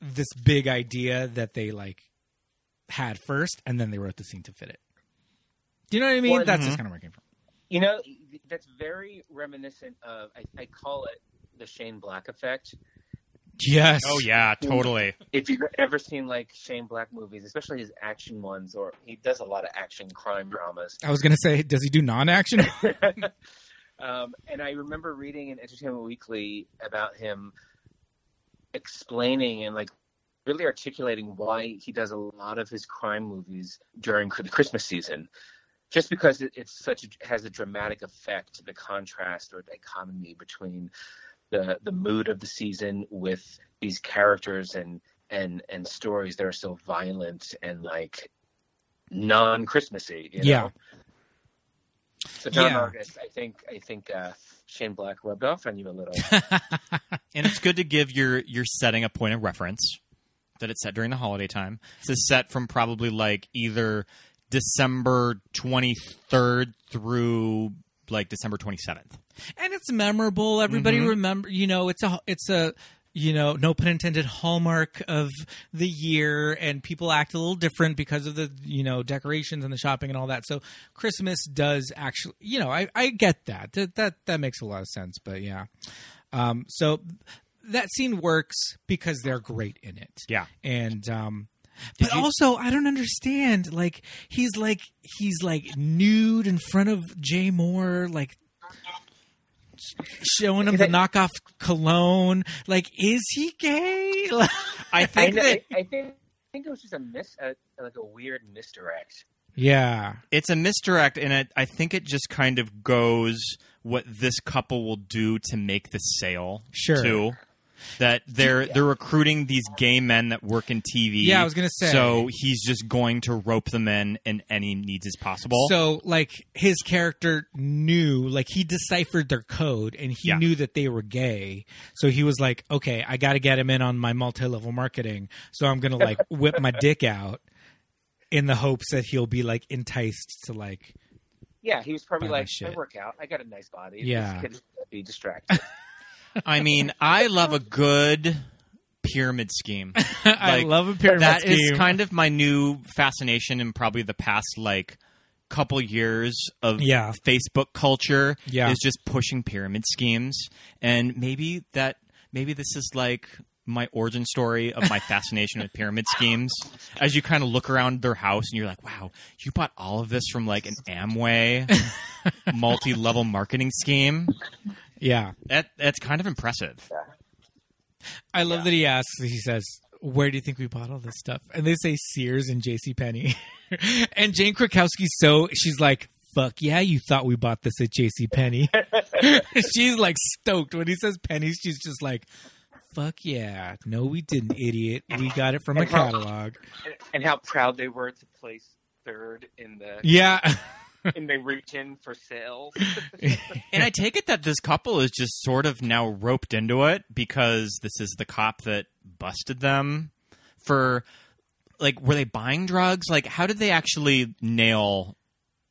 this big idea that they like had first, and then they wrote the scene to fit it. Do you know what I mean? Well, That's just kind of where it came from. You know, that's very reminiscent of. I, I call it the Shane Black effect. Yes. Oh yeah, totally. If you've ever seen like Shane Black movies, especially his action ones, or he does a lot of action crime dramas. I was gonna say, does he do non-action? Um, and I remember reading in Entertainment Weekly about him explaining and like really articulating why he does a lot of his crime movies during the Christmas season, just because it, it's such a, has a dramatic effect, the contrast or dichotomy between the the mood of the season with these characters and and and stories that are so violent and like non Christmassy. You know? Yeah. So John Yeah. August, I think I think uh, Shane Black rubbed off on you a little. and it's good to give your your setting a point of reference that it's set during the holiday time. It's is set from probably like either December 23rd through like December 27th. and it's memorable. Everybody Mhm. remember, you know, it's a it's a you know, no pun intended, hallmark of the year, and people act a little different because of the you know decorations and the shopping and all that. So Christmas does actually, you know, I I get that that that, that makes a lot of sense. But yeah, um, so that scene works because they're great in it. Yeah. and um. But also, I don't understand. Like he's like he's like nude in front of Jay Moore, like showing him the knockoff cologne. Like, is he gay? I I, think know- that I, I think I think it was just a mis uh, like a weird misdirect. yeah, it's a misdirect, and it, I think it just kind of goes what this couple will do to make the sale. Sure. Too. That they're they're recruiting these gay men that work in TV. Yeah, I was gonna say. So he's just going to rope them in in any needs as possible. So, like, his character knew, like, he deciphered their code and he Yeah. knew that they were gay. So he was like, okay, I got to get him in on my multi level marketing. So I'm going to, like, whip my dick out in the hopes that he'll be, like, enticed to, like, Yeah, he was probably Buy my like, shit. I work out. I got a nice body. Yeah. This kid is gonna be distracted. I mean, I love a good pyramid scheme. I Like, love a pyramid scheme. That is scheme. kind of my new fascination in probably the past like couple years of Yeah. Facebook culture. Yeah. is just pushing pyramid schemes, and maybe that maybe this is like my origin story of my fascination with pyramid schemes. As you kind of look around their house and you're like, wow, you bought all of this from like an Amway multi-level marketing scheme. Yeah. That that's kind of impressive. I love that he asks, he says, where do you think we bought all this stuff? And they say Sears and J.C. Penney. and Jane Krakowski's so, she's like, fuck yeah, you thought we bought this at J.C. Penney. she's like stoked. When he says pennies, she's just like, fuck yeah. No, we didn't, idiot. We got it from a catalog. and, and how proud they were to place third in the Yeah. In the region for sales. And I take it that this couple is just sort of now roped into it because this is the cop that busted them for like were they buying drugs? Like how did they actually nail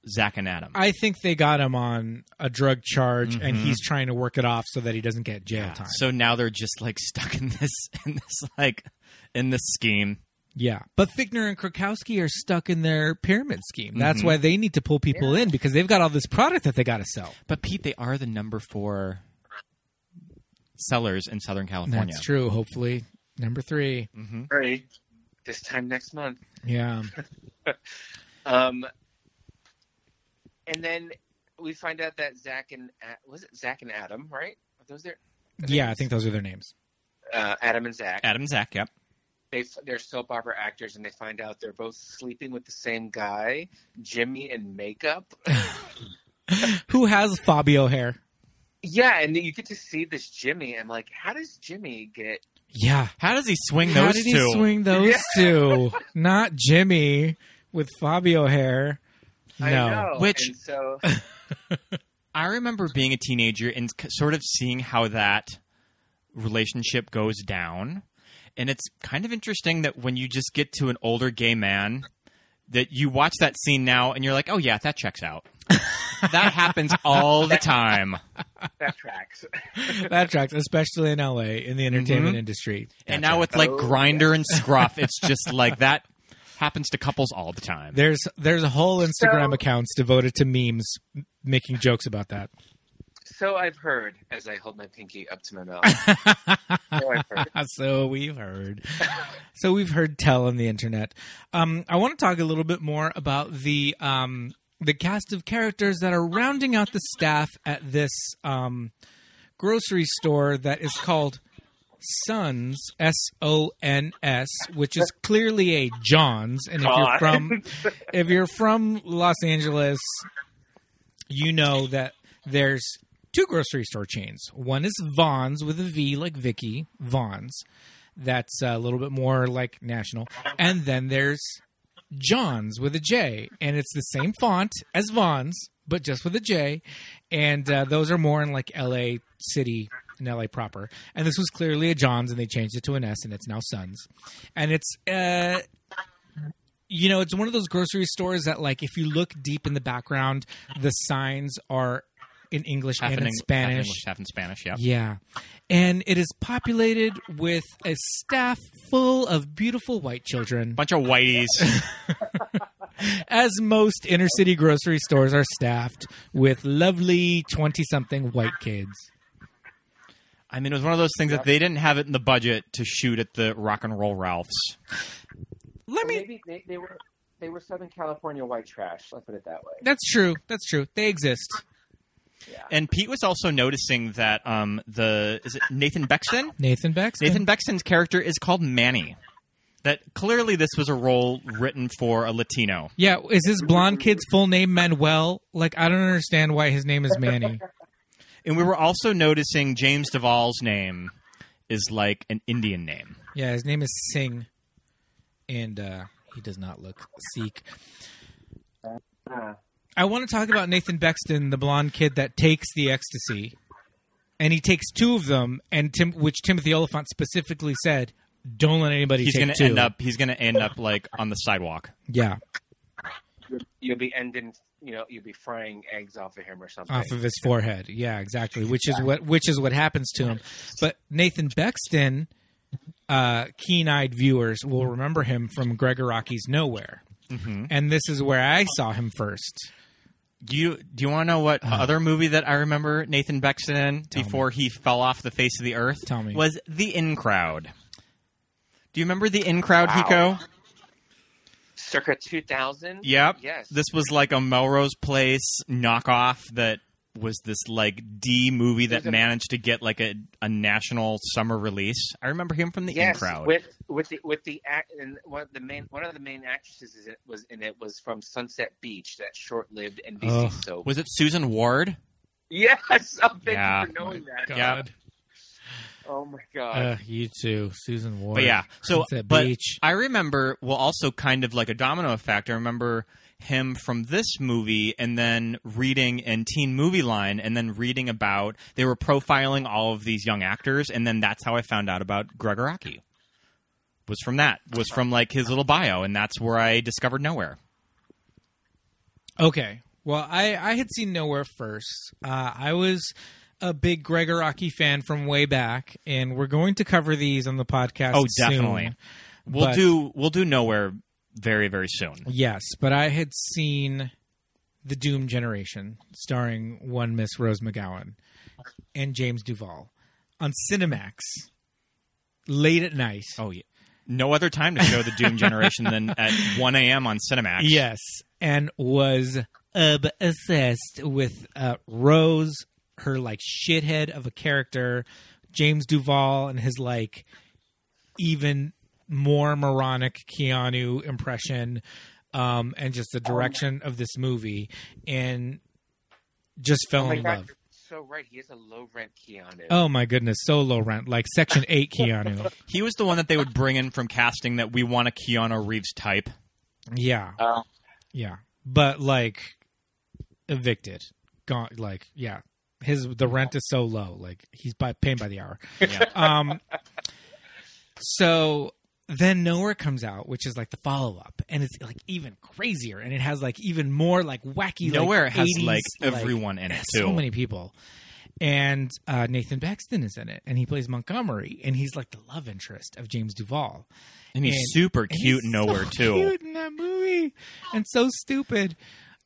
Zach and Adam? I think they got him on a drug charge and Mhm. he's trying to work it off so that he doesn't get jail time. So now they're just like stuck in this in this like in this scheme. Yeah, but Fichtner and Krakowski are stuck in their pyramid scheme. That's Mhm. why they need to pull people in because they've got all this product that they got to sell. But Pete, they are the number four sellers in Southern California. That's true. Hopefully, number 3 Right. This time next month. Yeah. Um, and then we find out that Zach and was it Zach and Adam, right? Are those their Yeah, I think those are their names. uh, Adam and Zach? Adam and Zach, yep. They they're soap opera actors, and they find out they're both sleeping with the same guy, Jimmy in makeup. Who has Fabio hair? yeah, and you get to see this Jimmy, and like, how does Jimmy get? Yeah. How does he swing How those did he two? swing those Yeah. two? Not Jimmy with Fabio hair. No. I know. Which- and so I remember being a teenager and sort of seeing how that relationship goes down. And it's kind of interesting that when you just get to an older gay man, that you watch that scene now and you're like, oh, yeah, that checks out. that happens all the time. that tracks. That tracks, especially in LA in the entertainment Mhm. industry. And now tracks. with like Oh, Grindr and Scruff, it's just like that happens to couples all the time. there's there's a whole Instagram So- accounts devoted to memes making jokes about that. So I've heard as I hold my pinky up to my mouth. so so we've heard. so we've heard tell on the internet. Um, I want to talk a little bit more about the um, the cast of characters that are rounding out the staff at this um, grocery store that is called Sons S O N S, which is clearly a John's. And if you're from if you're from Los Angeles, you know that there's two grocery store chains. One is Vons with a V like Vicky, Vons. That's a little bit more like national. And then there's John's with a J, and it's the same font as Vons, but just with a J. And uh, those are more in like LA City in LA proper. And this was clearly a John's, and they changed it to an S, and it's now Sons. And it's uh, you know, it's one of those grocery stores that, like, if you look deep in the background, the signs are in English Half and in in Eng- half Spanish. English, half in Spanish, yeah. Yeah. And it is populated with a staff full of beautiful white children, Bunch of whiteys. as most inner city grocery stores are staffed with lovely 20 something white kids. I mean, it was one of those things that they didn't have it in the budget to shoot at the Rock and Roll Ralphs. Let me. Maybe they, they were they were Southern California white trash. Let's put it that way. That's true. That's true. They exist. And Pete was also noticing that um, the is it Nathan Bexton? Nathan Bexton. Nathan Bexton's character is called Manny. That clearly this was a role written for a Latino. Yeah, is his blonde kid's full name Manuel? Like, I don't understand why his name is Manny. And we were also noticing James Duval's name is like an Indian name. Yeah, his name is Singh, and uh, he does not look Sikh. I want to talk about Nathan Bexton, the blonde kid that takes the ecstasy, and he takes two of them, and Tim, which Timothy Olyphant specifically said, "Don't let anybody He's going to end up. He's going to end up like on the sidewalk. yeah, You'll be ending. You know, you'll be frying eggs off of him or something. off of his forehead. Yeah, exactly. Which is what which is what happens to him. But Nathan Bexton, uh, keen-eyed viewers will remember him from Gregg Araki's Nowhere, Mm-hmm. and this is where I saw him first. Do you do you want to know what uh-huh. other movie that I remember Nathan Bexton in before he fell off the face of the earth? Tell me. Was The In Crowd. Do you remember The In Crowd, Hiko? Circa 2000. Yep. Yes. This was like a Melrose Place knockoff that was this like D movie that a- managed to get like a, a national summer release. I remember him from The yes, In Crowd. with with the with the act and one of the main one of the main actresses is it was in it was from Sunset Beach, that short-lived NBC Oh. soap. was it Susan Ward? yes, oh, thank Yeah. you for knowing that. Yeah. Oh my god. Uh, you too, Susan Ward. But yeah, so Sunset but Beach. I remember well also kind of like a domino effect. I remember him from this movie and then reading in Teen Movie Line and then reading about they were profiling all of these young actors and then that's how I found out about Gregg Araki. Was from that. Was from like his little bio and that's where I discovered Nowhere. Okay. Well, I, I had seen Nowhere first. Uh, I was a big Gregg Araki fan from way back, and we're going to cover these on the podcast. Oh, soon. definitely. We'll But- do we'll do Nowhere very very soon. Yes, but I had seen The Doom Generation, starring one Miss Rose McGowan and James Duval. on Cinemax late at night. Oh yeah. No other time to show the Doom generation than at 1 a.m. on Cinemax. Yes, and was obsessed with uh, Rose, her like shithead of a character, James Duval, and his like even more moronic Keanu impression, um, and just the direction of this movie, and just fell oh my in God, love. you're so right. He is a low rent Keanu. Oh my goodness, so low rent, like Section Eight Keanu. He was the one that they would bring in from casting that we want a Keanu Reeves type. Yeah, Uh, yeah, but like evicted, gone. Like yeah, his the rent is so low. Like he's by paying by the hour. Yeah. Um, so then Nowhere comes out, which is like the follow up, and it's like even crazier, and it has like even more like wacky. Nowhere like, has 80s, like like, everyone in it too. So many people. And uh, Nathan Bexton is in it, and he plays Montgomery, and he's like the love interest of James Duval. and he's And- super and cute he's nowhere so too. Cute in that movie, and so stupid.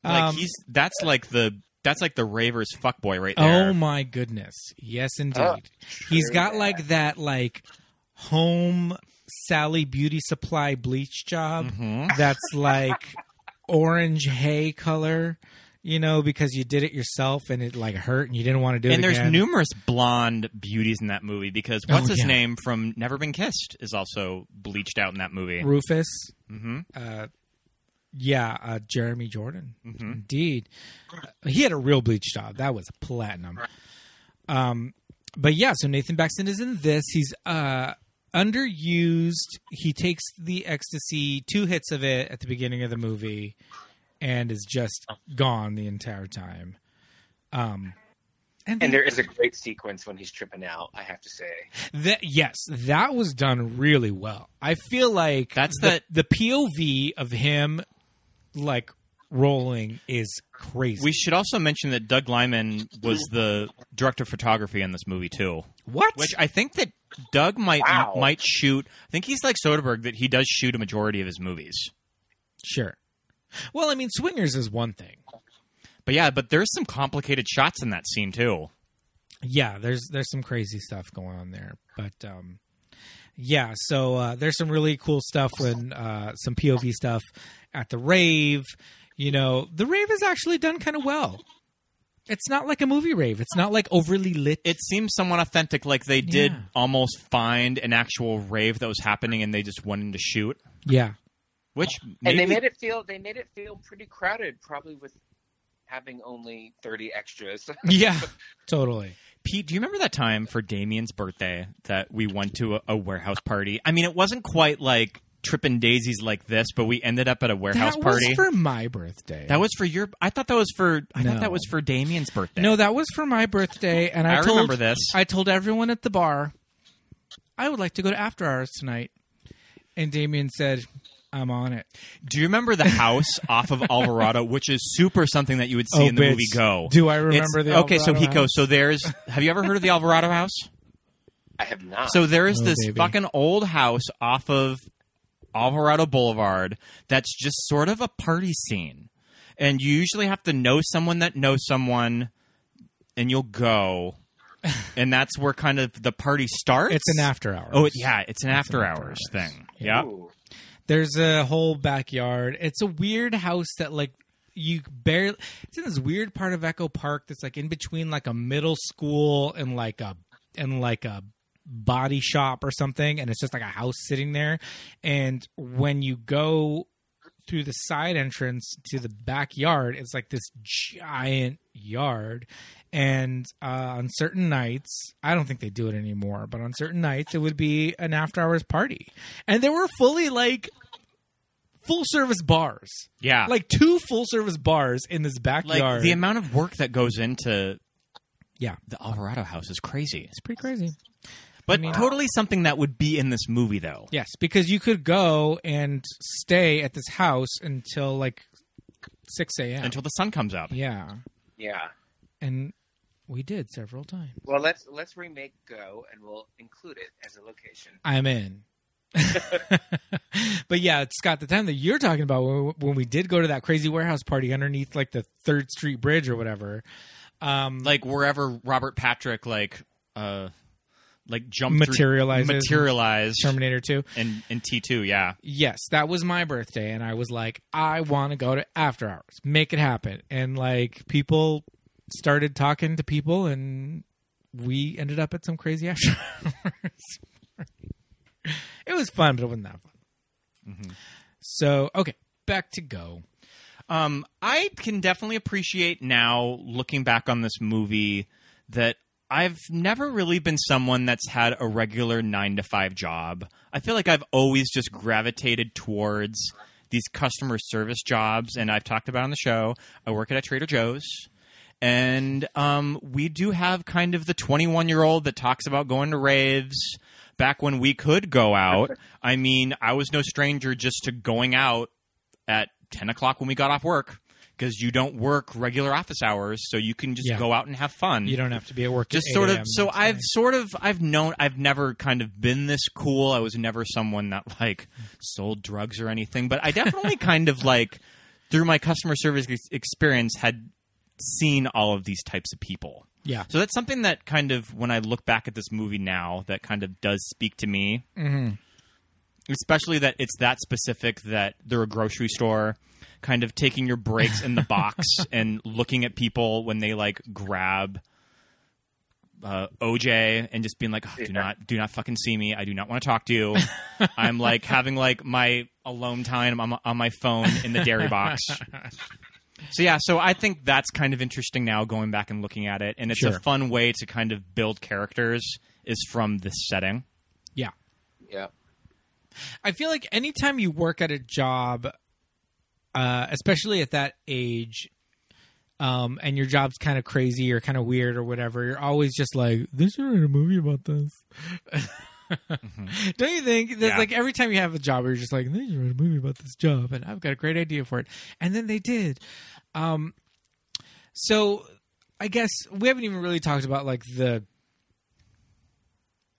Like Um, he's that's like the that's like the ravers fuckboy right there. Oh my goodness! Yes, indeed. Oh, He's true got that. like that, like home Sally Beauty Supply bleach job. Mhm. That's like orange hay color. You know, because you did it yourself and it like hurt and you didn't want to do it. and there's again. numerous blonde beauties in that movie because what's Oh, his yeah. name from Never Been Kissed is also bleached out in that movie. Rufus. hmm Uh, yeah, uh, Jeremy Jordan. Mhm. Indeed, Uh, he had a real bleach job. That was platinum. Um, but yeah, so Nathan Bexton is in this. He's uh underused. He takes the ecstasy, two hits of it at the beginning of the movie, and is just gone the entire time. Um, and, and there is a great sequence when he's tripping out. I have to say. that yes, that was done really well. I feel like That's the, the POV of him like rolling is crazy. We should also mention that Doug Liman was the director of photography in this movie too. what? Which I think that Doug might Wow. might shoot. I think he's like Soderbergh that he does shoot a majority of his movies. sure. Well, I mean, swingers is one thing. But yeah, but there's some complicated shots in that scene too. Yeah, there's there's some crazy stuff going on there, but um, yeah. So uh, there's some really cool stuff when uh, some POV stuff at the rave. You know, the rave is actually done kind of well. It's not like a movie rave. It's not like overly lit. It seems somewhat authentic, like they did Yeah. almost find an actual rave that was happening and they just went in to shoot. yeah, Which And they made it feel they made it feel pretty crowded, probably with having only thirty extras. yeah, totally. Pete, do you remember that time for Damien's birthday that we went to a, a warehouse party? I mean, it wasn't quite like tripping daisies like this, but we ended up at a warehouse that party. was for my birthday. that was for your. I thought that was for. I No. thought that was for Damien's birthday. no, that was for my birthday, and I, I told, remember this. I told everyone at the bar, I would like to go to after hours tonight, and Damien said, "I'm on it." Do you remember the house off of Alvarado, which is super something that you would see Oh, in the bitch. movie Go? Do I remember It's- the Okay, so Alvarado Hiko, house? so there's. Have you ever heard of the Alvarado house? I have not. So there is Oh, this baby. fucking old house off of Alvarado Boulevard that's just sort of a party scene. And you usually have to know someone that knows someone and you'll go. and that's where kind of the party starts. It's an after hours. Oh, it- yeah, it's an It's after an after hours hours. thing. Yeah. Ooh. There's a whole backyard. It's a weird house that like you barely. It's in this weird part of Echo Park that's like in between like a middle school and like a and like a body shop or something, and it's just like a house sitting there. And when you go through the side entrance to the backyard, it's like this giant yard. And uh, on certain nights, I don't think they do it anymore, but on certain nights, it would be an after hours party. And there were fully like full service bars, Yeah. like two full service bars in this backyard Like the amount of work that goes into yeah, the Alvarado house is crazy. it's pretty crazy. But mean- totally something that would be in this movie though. Yes, because you could go and stay at this house until like 6 a.m. Until the sun comes up. yeah. Yeah. And we did several times. Well, let's let's remake Go, and we'll include it as a location. I'm in. but yeah, Scott, the time that you're talking about when, when we did go to that crazy warehouse party underneath like the Third Street Bridge or whatever. Um, Like wherever Robert Patrick like uh like through- Materializes. materialized Terminator 2. and in T two. Yeah, Yes, that was my birthday, and I was like, I want to go to After Hours, make it happen. And like people started talking to people, and we ended up at some crazy After Hours. it was fun, but it wasn't that fun. So okay, back to go. Um, I can definitely appreciate now, looking back on this movie, that I've never really been someone that's had a regular nine to five job. I feel like I've always just gravitated towards these customer service jobs, and I've talked about on the show. I work at a Trader Joe's. And um, we do have kind of the 21 year old that talks about going to raves back when we could go out. I mean, I was no stranger just to going out at 10 o'clock when we got off work because you don't work regular office hours, so you can just Yeah. go out and have fun. You don't have to be at work. just at sort of. So I've sort of I've known I've never kind of been this cool. I was never someone that like sold drugs or anything, but I definitely kind of like through my customer service ex- experience had seen all of these types of people. yeah. So that's something that kind of, when I look back at this movie now, that kind of does speak to me. Mm-hmm. Especially that it's that specific that they're a grocery store, kind of taking your breaks in the box and looking at people when they like grab uh, OJ and just being like, "Oh, do not, do not fucking see me. I do not want to talk to you. I'm like having like my alone time on my, on my phone in the dairy box. So yeah, so I think that's kind of interesting now going back and looking at it, and it's Sure. a fun way to kind of build characters is from this setting. Yeah. Yeah. I feel like anytime you work at a job, uh, especially at that age, um, and your job's kind of crazy or kind of weird or whatever, you're always just like, "They should write a movie about this." Don't you think? There's Yeah. like every time you have a job, you're just like, "They should write a movie about this job," and I've got a great idea for it, and then they did. Um, so I guess we haven't even really talked about like the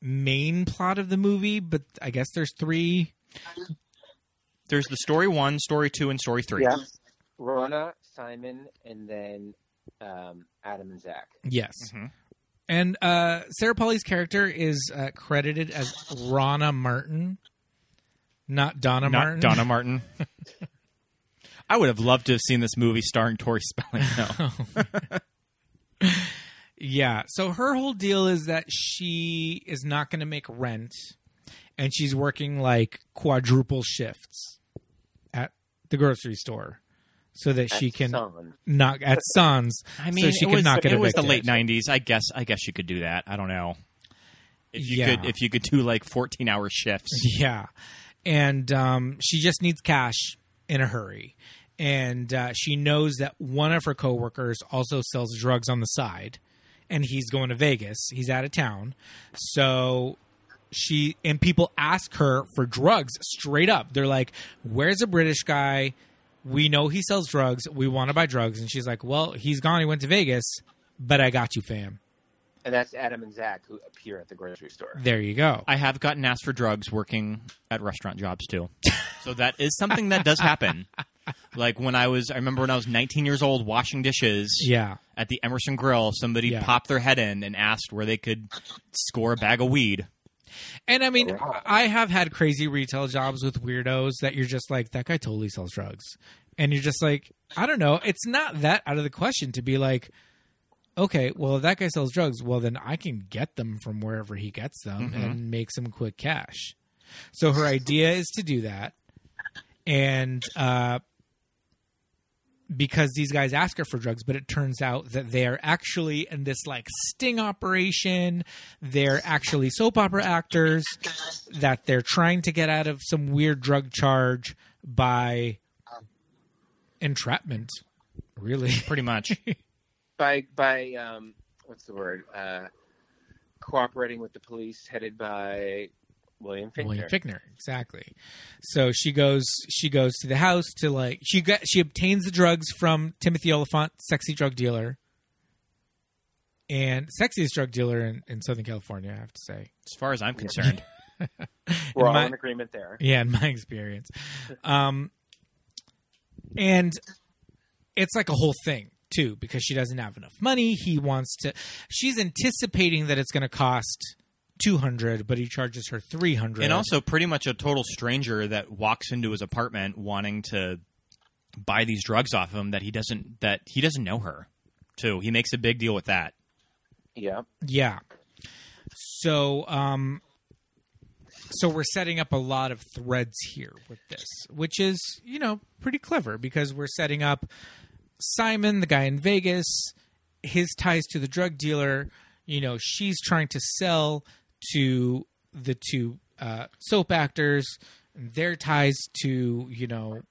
main plot of the movie, but I guess there's three. There's the story one, story two, and story three. Yeah. Ronna, Simon, and then um, Adam and Zach. Yes. Mhm. And uh, Sarah Polley's character is uh, credited as Ronna Martin, not Donna Not Martin. Donna Martin. I would have loved to have seen this movie starring Tori Spelling. No. Yeah. So her whole deal is that she is not going to make rent, and she's working like quadruple shifts at the grocery store, so that she can Sun. not at Sons. I mean, so she it can was, not get it was the late '90s. I guess. I guess you could do that. I don't know. If you Yeah. could, if you could do like 14 hour shifts. Yeah. And um, she just needs cash in a hurry. And uh, she knows that one of her coworkers also sells drugs on the side, and he's going to Vegas. He's out of town. So she and people ask her for drugs straight up. They're like, Where's a British guy? We know he sells drugs. We want to buy drugs. And she's like, Well, he's gone. He went to Vegas, but I got you, fam. And that's Adam and Zach who appear at the grocery store. There you go. I have gotten asked for drugs working at restaurant jobs too. So that is something that does happen. Like when I was, I remember when I was 19 years old washing dishes Yeah. at the Emerson Grill, somebody Yeah. popped their head in and asked where they could score a bag of weed. And I mean, I have had crazy retail jobs with weirdos that you're just like, that guy totally sells drugs. And you're just like, I don't know. It's not that out of the question to be like, okay, well, if that guy sells drugs, well, then I can get them from wherever he gets them and make some quick cash. So her idea is to do that. And, uh, because these guys ask her for drugs, but it turns out that they are actually in this like sting operation. They're actually soap opera actors that they're trying to get out of some weird drug charge by entrapment. Really? Pretty much. By by um, what's the word? Uh, cooperating with the police, headed by William Fichtner. William Fichtner, exactly. So she goes. She goes to the house to like. She got. She obtains the drugs from Timothy Olyphant, sexy drug dealer, and sexiest drug dealer in, in Southern California. I have to say. As far as I'm concerned. We're In all my- in agreement there. Yeah, in my experience. Um, and it's like a whole thing too because she doesn't have enough money. He wants to. She's anticipating that it's going to cost two hundred, but he charges her three hundred. and also pretty much a total stranger that walks into his apartment wanting to buy these drugs off him that he doesn't that he doesn't know her too he makes a big deal with that Yeah. Yeah. So, um, so we're setting up a lot of threads here with this, which is, you know, pretty clever because we're setting up Simon, the guy in Vegas, his ties to the drug dealer. You know, she's trying to sell to the two uh, soap actors, their ties to, you know,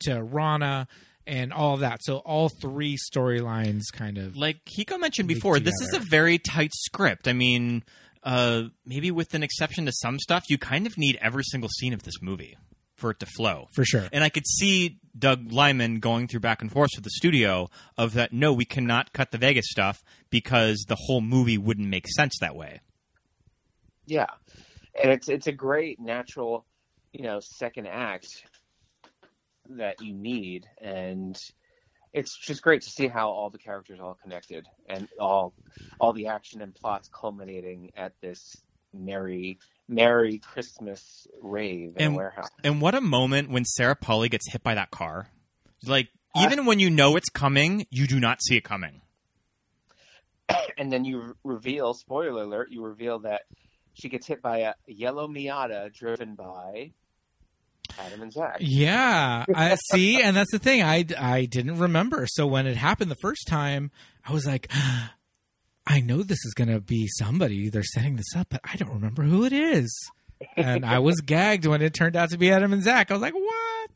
to Ronna and all of that. So all three storylines kind of like Hiko mentioned before this is a very tight script. I mean uh maybe with an exception to some stuff you kind of need every single scene of this movie for it to flow. For sure. and i could see doug liman going through back and forth with the studio of that no we cannot cut the vegas stuff because the whole movie wouldn't make sense that way. Yeah, and it's it's a great natural, you know, second act that you need, and it's just great to see how all the characters all connected and all all the action and plots culminating at this merry merry Christmas rave in And- a warehouse. And what a moment when Sarah Polley gets hit by that car. Like, uh, even when you know it's coming, you do not see it coming. and then you reveal, spoiler alert, you reveal that she gets hit by a yellow Miata driven by Adam and Zach. Yeah, I see, and that's the thing. I I didn't remember. So when it happened the first time, I was like, I know this is going to be somebody. They're setting this up, but I don't remember who it is. And I was gagged when it turned out to be Adam and Zach. I was like, what?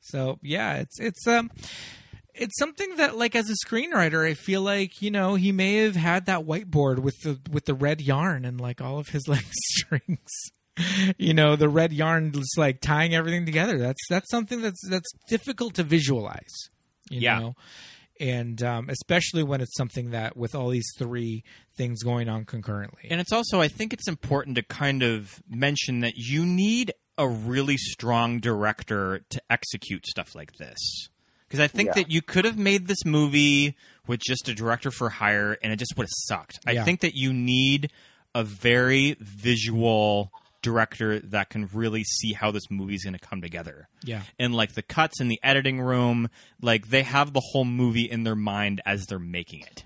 So yeah, it's it's um. It's something that, like, as a screenwriter, I feel like you know he may have had that whiteboard with the with the red yarn and like all of his like strings you know the red yarn is like tying everything together that's that's something that's that's difficult to visualize you Yeah. know and um, especially when it's something that with all these three things going on concurrently And it's also, I think it's important to kind of mention that you need a really strong director to execute stuff like this. Because I think Yeah. that you could have made this movie with just a director for hire and it just would have sucked. I Yeah. think that you need a very visual director that can really see how this movie's going to come together. yeah and like the cuts in the editing room like they have the whole movie in their mind as they're making it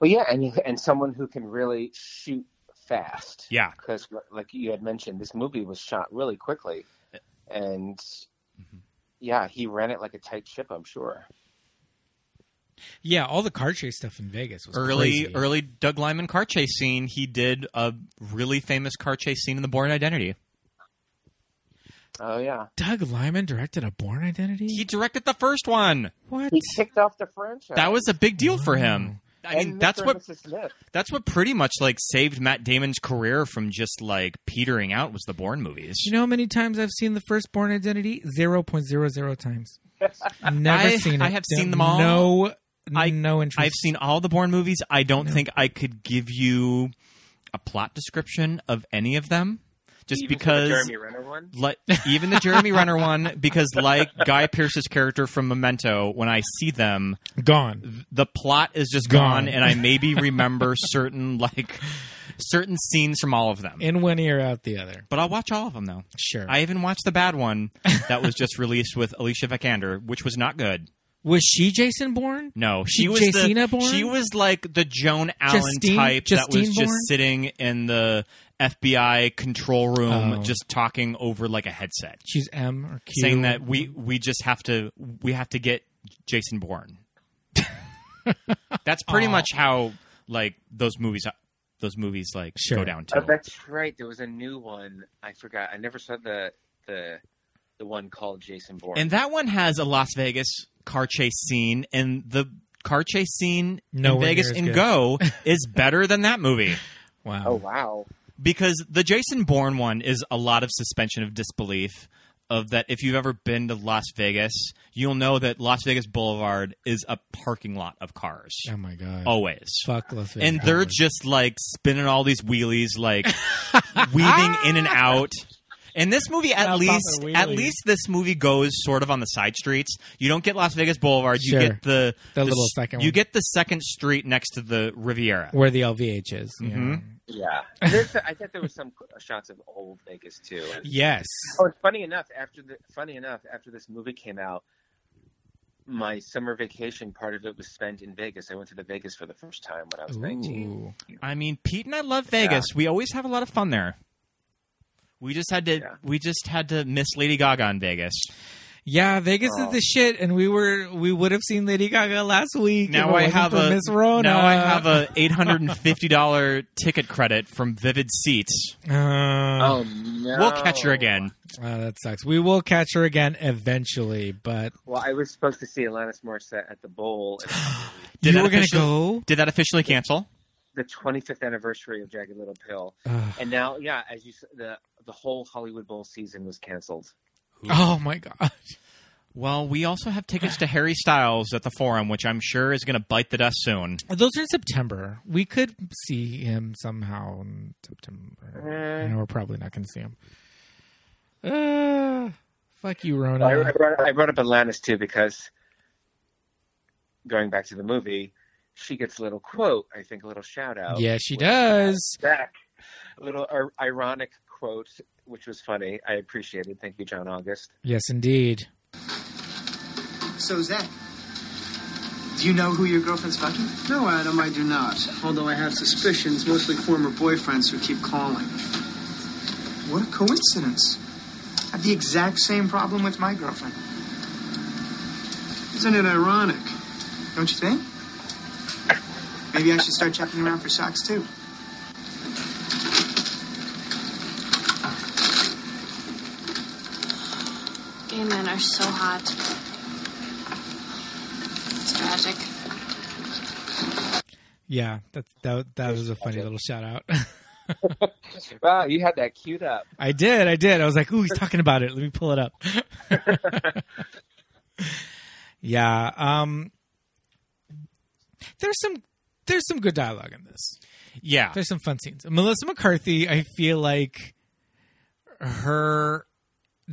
Well, yeah, and and someone who can really shoot fast. Yeah. because like you had mentioned, this movie was shot really quickly, uh, and mm-hmm. yeah, he ran it like a tight ship. I'm sure. Yeah all the car chase stuff in vegas was early crazy. early doug liman car chase scene he did a really famous car chase scene in the bourne identity. Oh yeah, doug liman directed a bourne identity? He directed the first one. What? He kicked off the franchise. that was a big deal for him. I And mean that's what and Mrs. Smith. that's what pretty much like saved matt damon's career from just like petering out was the bourne movies. You know how many times i've seen the first bourne identity? 0.00 times. Never I- seen it. I have seen them all. no I- no interest I've seen all the Bourne movies. I don't think I could give you a plot description of any of them, just Even for the because. Jeremy Renner one. Like even the Jeremy Renner one, because like Guy Pearce's character from Memento, when I see them, gone the plot is just Gone. gone, and I maybe remember certain like certain scenes from all of them. in one ear out the other but I'll watch all of them though. sure I even watched the bad one that was just released with Alicia Vikander, which was not good. Was she jason bourne No, she She was Jacina the, Bourne? she was like the Joan Allen Justine- type that was Justine just sitting in the FBI control room, Oh. just talking over like a headset, she's m or q saying that we we just have to we have to get Jason Bourne. That's pretty Aw. much how like those movies those movies like Sure. go down Oh, to. that's right. There was a new one. I forgot. I never saw the the the one called Jason Bourne. And that one has a Las Vegas car chase scene, and the car chase scene Nowhere in Vegas near as in good. Go is better than that movie. wow oh wow. because the Jason Bourne one is a lot of suspension of disbelief. Of that, if you've ever been to Las Vegas, you'll know that Las Vegas Boulevard is a parking lot of cars, oh my god always. fuck Las Vegas And they're just like spinning all these wheelies, like weaving in and out. In this movie, at Pop least, at least this movie goes sort of on the side streets. You don't get Las Vegas Boulevard. You Sure. get the The little s- second You one. get the second street next to the Riviera. Where the LVH is. yeah. Mhm. Yeah, There's, I thought there was some shots of old Vegas too. Yes. Oh, it's funny enough. After the funny enough, after this movie came out, my summer vacation part of it was spent in Vegas. I went to the Vegas for the first time when I was nineteen. Ooh. I mean, Pete and I love Vegas. We always have a lot of fun there. We just had to. Yeah. We just had to miss Lady Gaga in Vegas. Yeah, Vegas is Oh. the shit, and we were we would have seen Lady Gaga last week. Now I have a Miss Rona. now I have a eight hundred and fifty dollar ticket credit from Vivid Seats. Uh, Oh no! We'll catch her again. uh, that sucks. We will catch her again eventually, but Well, I was supposed to see Alanis Morissette at the Bowl, Did you that were gonna go. Did that officially cancel? The 25th anniversary of Jagged Little Pill, Ugh. and now, yeah, as you said, the the whole Hollywood Bowl season was canceled. Oh my god! Well, we also have tickets to Harry Styles at the Forum, which I'm sure is going to bite the dust soon. Those are in September. We could see him somehow in September. I we're probably not going to see him. Uh, fuck you, Rona. I, I, brought, I brought up Alanis too because going back to the movie, she gets a little quote. I think a little shout out. yeah, she does. Back, a little ir- ironic quote, which was funny. I appreciated. Thank you, John August. Yes, indeed. So, Zach, do you know who your girlfriend's fucking? No, Adam, I do not. Although I have suspicions, mostly former boyfriends who keep calling. What a coincidence. I have the exact same problem with my girlfriend. Isn't it ironic? Don't you think? Maybe I should start checking around for socks too. Gay men are so hot. It's tragic. Yeah, that that that was a funny little shout out. Wow, you had that queued up. I did, I did. I was like, "Ooh, he's talking about it. Let me pull it up." yeah, um There's some there's some good dialogue in this. Yeah. There's some fun scenes. Melissa McCarthy, I feel like her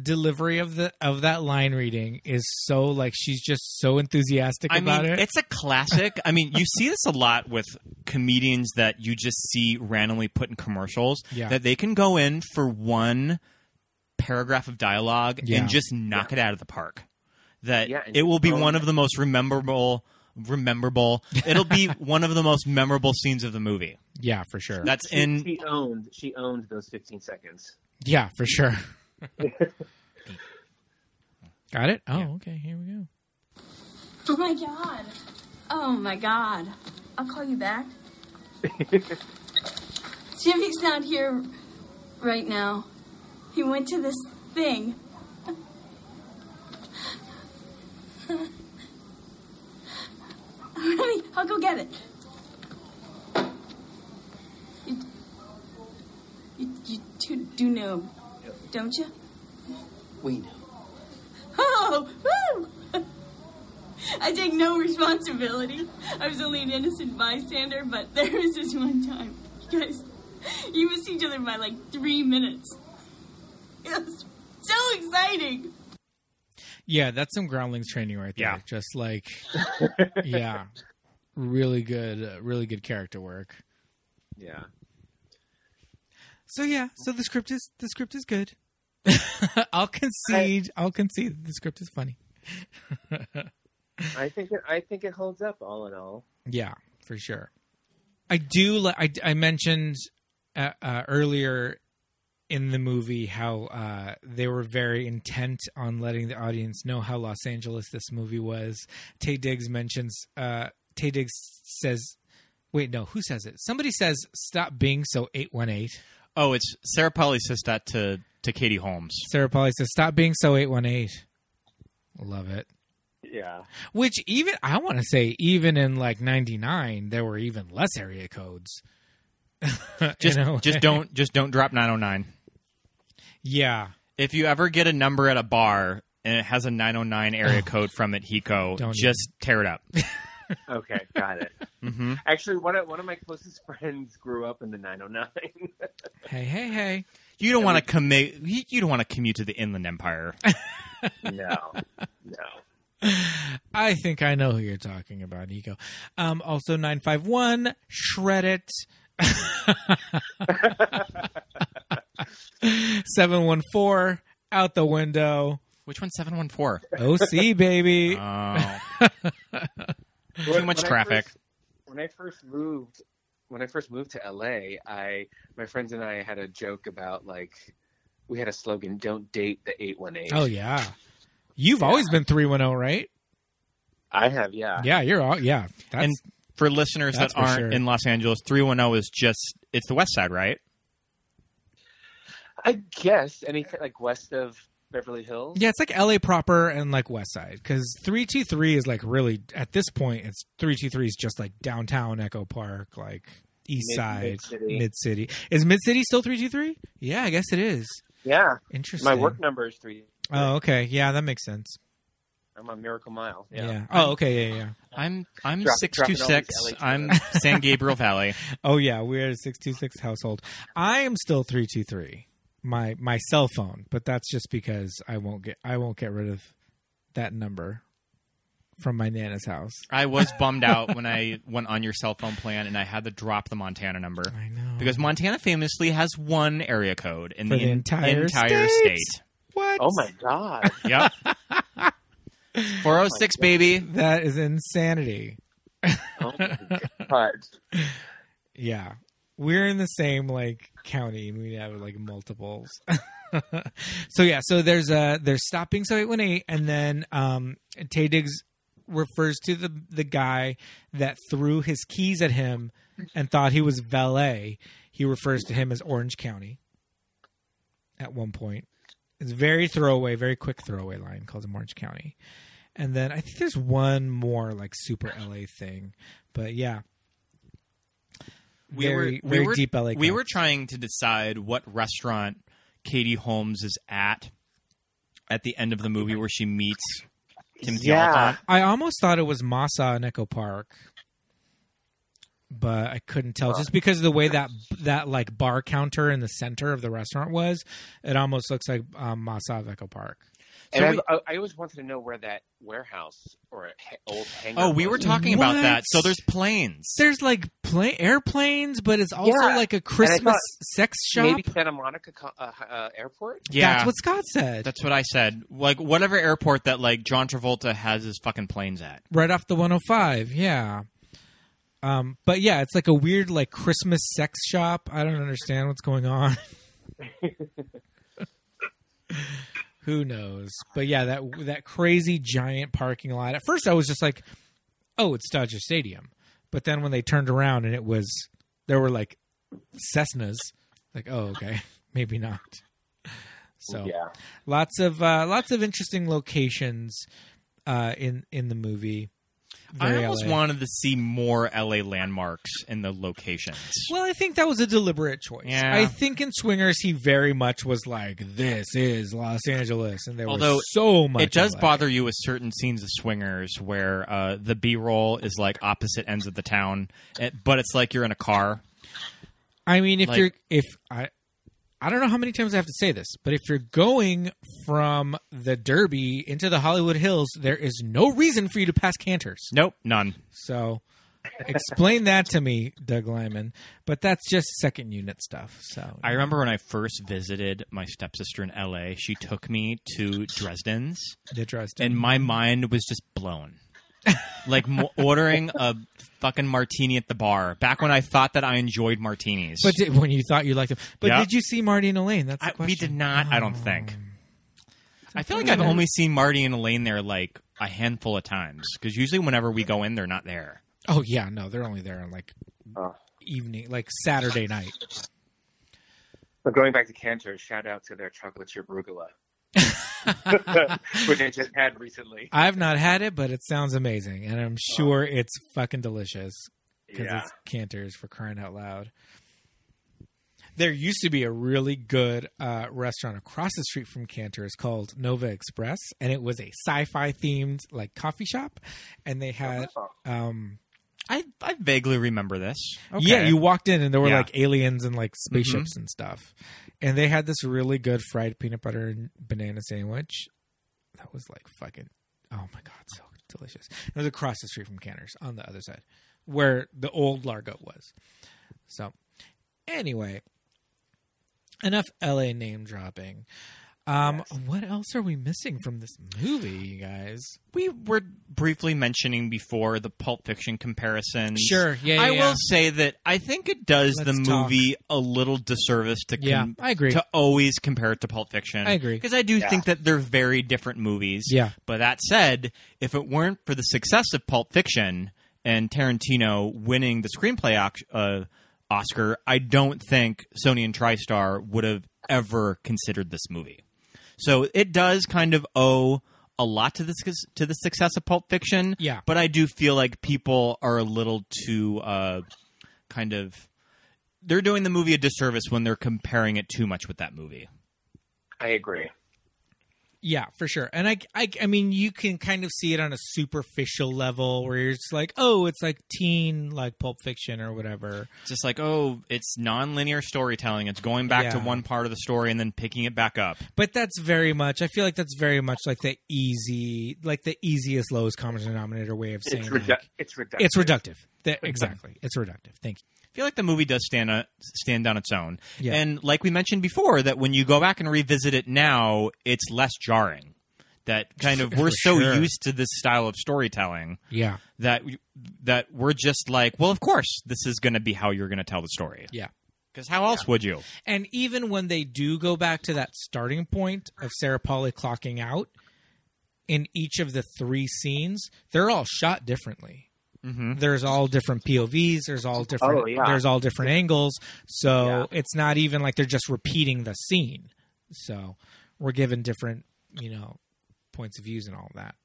delivery of the of that line reading is so like she's just so enthusiastic I about mean, it. it's a classic. I mean, you see this a lot with comedians that you just see randomly put in commercials. Yeah. That they can go in for one paragraph of dialogue Yeah. and just knock it out of the park. That Yeah, it will be one of the most rememberable. Rememberable. It'll be one of the most memorable scenes of the movie. yeah, for sure. That's She, in. she owned. She owned those 15 seconds. Yeah, for sure. Got it? Oh, okay. Here we go. Oh my god. Oh my god. I'll call you back. Jimmy's not here right now. He went to this thing. Honey, I'll go get it. You, you, you two do know, don't you? We know. Oh, woo! I take no responsibility. I was only an innocent bystander, but there was this one time. You guys, you missed each other by like three minutes. It was so exciting. Yeah, that's some groundlings training right there. Yeah. Just like, yeah, really good, uh, really good character work. Yeah. So yeah, so the script is the script is good. I'll concede. I'll concede the script is funny. I think it, I think it holds up all in all. Yeah, for sure. I do. Li- I, I mentioned uh, uh, earlier in the movie how uh, they were very intent on letting the audience know how Los Angeles this movie was. Taye Diggs mentions. Uh, Taye Diggs says, "Wait, no, who says it? Somebody says stop being so eight one eight." Oh, it's Sarah Polley says that to to Katie Holmes. Sarah Polley says, "Stop being so eight one eight." Love it. Yeah. Which even I want to say, even in like '99, there were even less area codes. Just just don't just don't drop 909. Yeah, If you ever get a number at a bar and it has a 909 area code from it, Hiko, Don't just tear it up. Okay, got it. Hmm Actually, one of one of my closest friends grew up in the 909. Hey, hey, hey. You don't want to commit. You you don't want to commute to the Inland Empire. no, no. I think I know who you're talking about, Hiko. Um, also, 951, Shred It. 714, Out the Window. Which one's seven one four? OC, baby. Oh, too much traffic. first- when I first moved, when I first moved to LA, I my friends and I had a joke about like we had a slogan: "Don't date the eight one eight." oh, yeah. You've always been 310, right? I have, yeah. Yeah, you're all, yeah. That's, and for listeners that's that for aren't sure. in Los Angeles, three one zero is just it's the West Side, right? I guess anything like west of Beverly Hills. yeah, it's like LA proper and like West Side because 323 is like really, at this point, it's 323 is just like downtown Echo Park, like East Mid- Side, Mid-City. Is Mid City still 323? Yeah, I guess it is. Yeah. Interesting. My work number is three. Oh, okay. Yeah, that makes sense. I'm on Miracle Mile. Yeah. Yeah. Oh, okay. Yeah, yeah. I'm I'm Drop- six two dropping all six. these LA I'm San Gabriel Valley. Oh, yeah. We're a 626 household. I am still 323. My my cell phone, but that's just because I won't get I won't get rid of that number from my nana's house. I was bummed out when I went on your cell phone plan and I had to drop the Montana number. I know. Because Montana famously has one area code in the, the entire entire state? state. What? Oh my god. Yep. 406, baby. That is insanity. oh my god. Yeah. We're in the same like county and we have like multiples. so yeah, so there's a there's stopping so 818 and then um Taye Diggs refers to the the guy that threw his keys at him and thought he was valet. He refers to him as Orange County at one point. It's very throwaway, very quick throwaway line calls him Orange County. And then I think there's one more like super LA thing. But yeah. We Very, were, very we were, deep LA. We were trying to decide what restaurant Katie Holmes is at at the end of the movie where she meets Timothy Yeah. Olyphant. I almost thought it was Masa in Echo Park, but I couldn't tell just because of the way that that like bar counter in the center of the restaurant was. It almost looks like um, Masa of Echo Park. And So I, we- I, I always wanted to know where that warehouse or old hangar. Oh, we were was. talking about What? that. So there's planes. There's like plane airplanes, but it's also Yeah. like a Christmas sex shop. Maybe Santa Monica uh, uh, Airport. yeah, That's what Scott said. That's what I said. Like whatever airport that like John Travolta has his fucking planes at. right off the 105 yeah um but yeah it's like a weird like christmas sex shop i don't understand what's going on who knows but yeah that that crazy giant parking lot at first i was just like oh it's dodger stadium but then when they turned around and it was there were like cessnas like oh okay maybe not so Yeah. lots of uh, lots of interesting locations uh, in in the movie. I Very almost LA. wanted to see more LA landmarks in the locations. Well, I think that was a deliberate choice. Yeah. I think in Swingers he very much was like, "This is Los Angeles," and there Although was so much. it does of bother you with certain scenes of Swingers where uh, the B roll is like opposite ends of the town, eh, but it's like you're in a car. I mean, if like- you're if I. I don't know how many times I have to say this, but if you're going from the Derby into the Hollywood Hills, there is no reason for you to pass Canter's. Nope, none. So explain that to me, Doug Liman. But that's just second unit stuff. So I remember when I first visited my stepsister in LA, she took me to Dresden's, the Dresden. and my mind was just blown. Like mo- ordering a fucking martini at the bar back when I thought that I enjoyed martinis. But did, when you thought you liked them, but Yeah. did you see Marty and Elaine? That's the I, question. we did not. I don't oh. think. I feel like I've only seen Marty and Elaine there like a handful of times because usually whenever we go in, they're not there. Oh yeah, no, they're only there on like Oh. evening, like Saturday night. But going back to Canter, shout out to their chocolate chip arugula, which I just had recently. I've not had it, but it sounds amazing, and I'm sure it's fucking delicious because Yeah. it's Canter's for crying out loud. There used to be a really good uh, restaurant across the street from Canter's called Nova Express, and it was a sci-fi themed like coffee shop, and they had um, I I vaguely remember this. Okay. Yeah, you walked in and there were Yeah. like aliens and like spaceships mm-hmm. and stuff. And they had this really good fried peanut butter and banana sandwich. That was like fucking oh my god, so delicious. It was across the street from Canter's on the other side where the old Largo was. So anyway, enough LA name dropping. Um, what else are we missing from this movie, you guys? we were briefly mentioning before the Pulp Fiction comparison. Sure, yeah, I yeah, yeah. will say that I think it does the Let's talk. movie a little disservice to Yeah, I agree. to always compare it to Pulp Fiction. I agree. because I do think that they're very different movies. Yeah. but that said, if it weren't for the success of Pulp Fiction and Tarantino winning the screenplay oc- uh, Oscar, I don't think Sony and TriStar would have ever considered this movie. So it does kind of owe a lot to the to the success of Pulp Fiction. Yeah. but I do feel like people are a little too uh, kind of they're doing the movie a disservice when they're comparing it too much with that movie. I agree. Yeah, for sure. And I, I, I mean, you can kind of see it on a superficial level where you're just like, oh, it's like teen, like Pulp Fiction or whatever. It's just like oh, it's non-linear storytelling. It's going back to one part of the story and then picking it back up. But that's very much. I feel like that's very much like the easy, like the easiest lowest common denominator way of saying It's, like, it's reductive. it's reductive. That- exactly, it's reductive. Thank you. I feel like the movie does stand on, stand on its own. Yeah. And like we mentioned before, that when you go back and revisit it now, it's less jarring. That kind of we're so sure. used to this style of storytelling Yeah, that that we're just like, well, of course, this is going to be how you're going to tell the story. yeah. Because how else would you? And even when they do go back to that starting point of Sarah Polley clocking out, in each of the three scenes, they're all shot differently. Mm-hmm. There's all different POVs. There's all different. Oh, yeah. There's all different angles. So Yeah. it's not even like they're just repeating the scene. So we're given different, you know, points of views and all of that.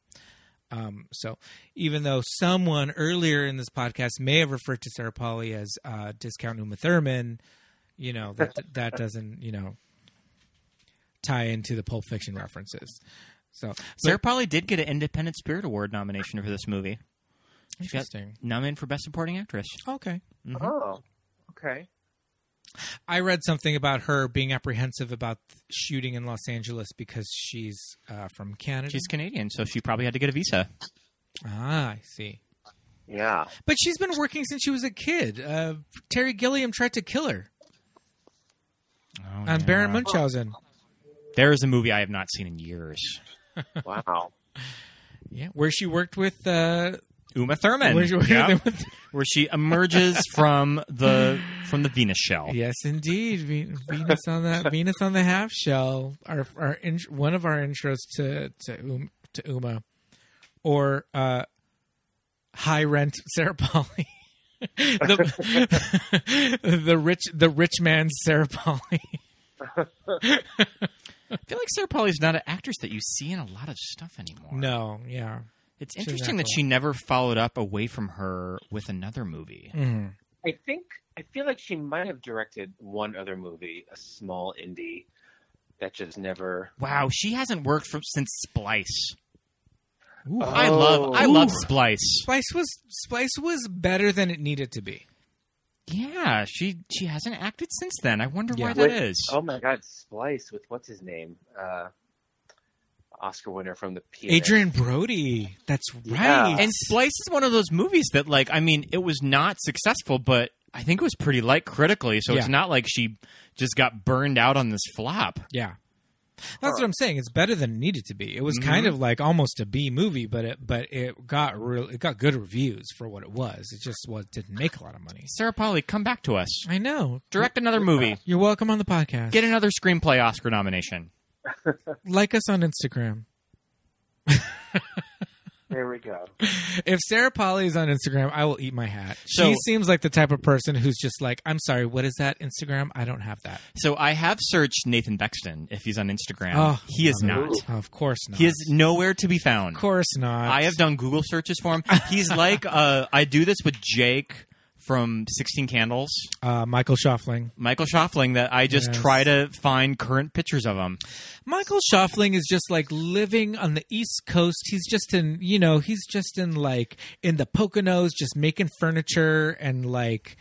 Um, so even though someone earlier in this podcast may have referred to Sarah Polley as uh, discount Uma Thurman, you know that that doesn't you know tie into the Pulp Fiction references. So Sarah Polley did get an Independent Spirit Award nomination for this movie. She got interesting. nominated for Best Supporting Actress. Okay. Oh, okay. I read something about her being apprehensive about shooting in Los Angeles because she's uh, from Canada. She's Canadian, so she probably had to get a visa. ah, I see. Yeah. But she's been working since she was a kid. Uh, Terry Gilliam tried to kill her Oh, on Baron Munchausen. There is a movie I have not seen in years. Wow. Yeah, where she worked with. Uh, Uma Thurman, where she worked Yep. with where she emerges from the from the Venus shell. yes, indeed, Ve- Venus on that Venus on the half shell. Our our in, one of our intros to to um, to Uma, or uh, high rent Sarah Polley. the, the rich the rich man's Sarah Polley. I feel like Sarah Polley's not an actress that you see in a lot of stuff anymore. No, yeah. It's interesting that she never followed up away from her with another movie. Mhm. I think I feel like she might have directed one other movie, a small indie that just never. Wow, she hasn't worked from since Splice. Ooh. I love I Ooh. love Splice. Splice was Splice was better than it needed to be. Yeah, she she hasn't acted since then. I wonder why Yeah. that With- is. Oh my God, Splice with what's his name? Uh, Oscar winner from the Pianist. Adrien Brody. That's Yeah. right. And Splice is one of those movies that, like, I mean, it was not successful, but I think it was pretty light critically. So it's not like she just got burned out on this flop. Yeah. That's what I'm saying. It's better than it needed to be. It was Mm-hmm. kind of like almost a B movie, but it but it got real it got good reviews for what it was. It just was didn't make a lot of money. Sarah Polley, come back to us. I know. Direct another movie. You're welcome on the podcast. Get another screenplay Oscar nomination. Like us on Instagram. There we go. If Sarah Polley is on Instagram, I will eat my hat. So- she seems like the type of person who's just like, I'm sorry, what is that Instagram? I don't have that. So I have searched Nathan Bexton if he's on Instagram. Oh, he is not. Of course not. He is nowhere to be found. Of course not. I have done Google searches for him. He's like uh, I do this with Jake from Sixteen Candles, Uh, Michael Schoeffling. Michael Schoeffling. That I just Yes. try to find current pictures of him. Michael Schoeffling is just like living on the East Coast. He's just in, you know, he's just in like in the Poconos, just making furniture and like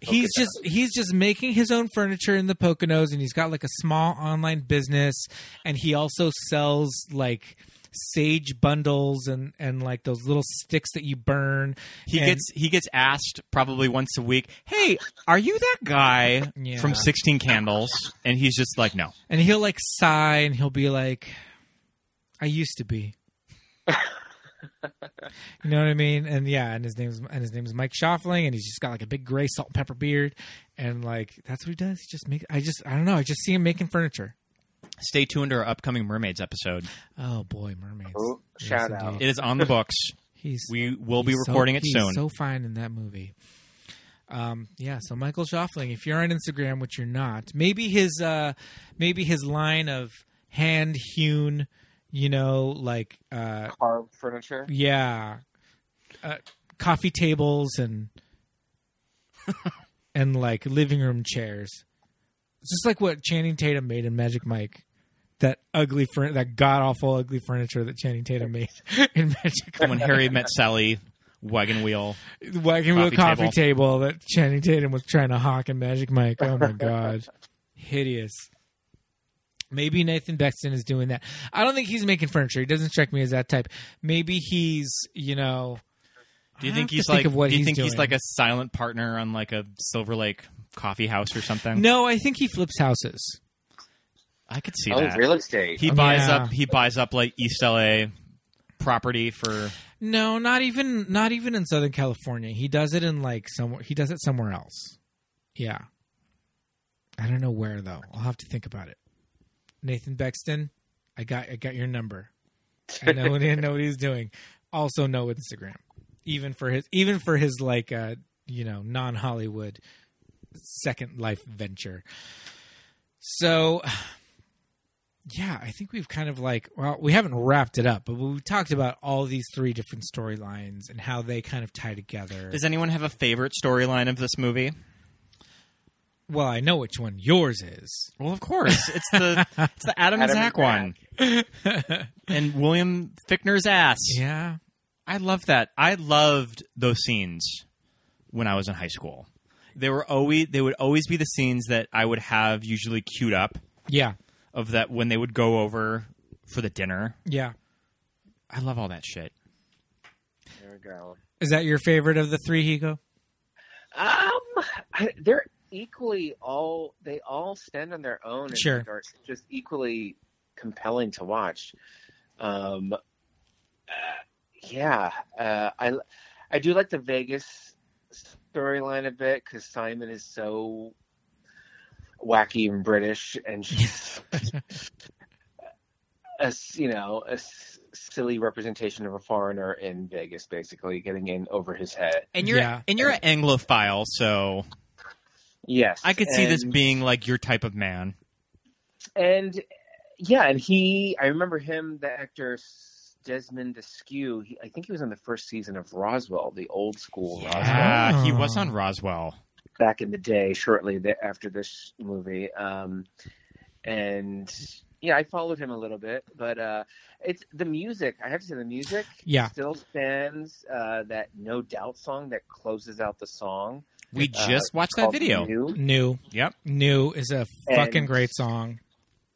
he's just he's just making his own furniture in the Poconos, and he's got like a small online business, and he also sells like sage bundles and and like those little sticks that you burn. He And- gets he gets asked probably once a week, "Hey, are you that guy Yeah. from Sixteen Candles?" And he's just like, "No." and he'll like sigh and he'll be like i used to be you know what i mean and yeah and his name's and his name is mike Schoeffling, and he's just got like a big gray salt and pepper beard and like that's what he does he just make i just i don't know i just see him making furniture Stay tuned to our upcoming Mermaids episode. oh boy mermaids Oh, Yes, shout indeed. out. It is on the books. he's We will be he's so- recording it he's soon. so fine in that movie um yeah so michael Schoeffling, if you're on instagram which you're not maybe his uh maybe his line of hand hewn you know like uh Carved furniture. yeah uh, coffee tables and and like living room chairs it's just like what channing tatum made in magic mike that ugly fur- that god awful ugly furniture that channing tatum made in magic when Harry met Sally, wagon wheel. the wagon wheel Coffee coffee table. table. that channing tatum was trying to hawk in magic mike oh my god hideous Maybe Nathan Bexton is doing that. I don't think he's making furniture. He doesn't strike me as that type. Maybe he's, you know. Do you I think he's think like? of what do you he's think he's like a silent partner on like a Silver Lake coffee house or something? No, I think he flips houses. I could see Oh, that. real estate. He buys Yeah. up. He buys up like East LA property for. No, not even not even in Southern California. He does it in like somewhere. He does it somewhere else. Yeah. I don't know where though. I'll have to think about it. Nathan Bexton, I got I got your number. I know what I know what he's doing. Also know Instagram. Even for his even for his like uh you know, non Hollywood second life venture. So yeah, I think we've kind of like well, we haven't wrapped it up, but we've talked about all these three different storylines and how they kind of tie together. Does anyone have a favorite storyline of this movie? well, I know which one yours is. Well, of course, it's the it's the Adam, and Adam and Zach one, and William Fichtner's ass. Yeah. I love that. I loved those scenes when I was in high school. They were always they would always be the scenes that I would have usually queued up Yeah. Of that when they would go over for the dinner. Yeah. I love all that shit. There we go. Is that your favorite of the three, Hiko? Um, I, they're equally all. They all stand on their own. and Sure. are just equally compelling to watch. Um, uh, yeah, uh, I I do like the Vegas storyline a bit because Simon is so wacky and British, and she's a s- you know a silly representation of a foreigner in Vegas, basically getting in over his head. And you're Yeah. and you're an Anglophile, so Yes, I could see this being like your type of man. and yeah, and he, I remember him, the actor Desmond Askew. He, I think he was on the first season of Roswell, the old school Roswell, Yeah, he was oh. on Roswell. Back in the day, shortly after this movie. Um, and yeah, I followed him a little bit, but uh, it's the music. I have to say, the music Yeah. still stands. Uh, that No Doubt song that closes out the song. We uh, just watched that video. New. New. Yep. New is a fucking And- great song.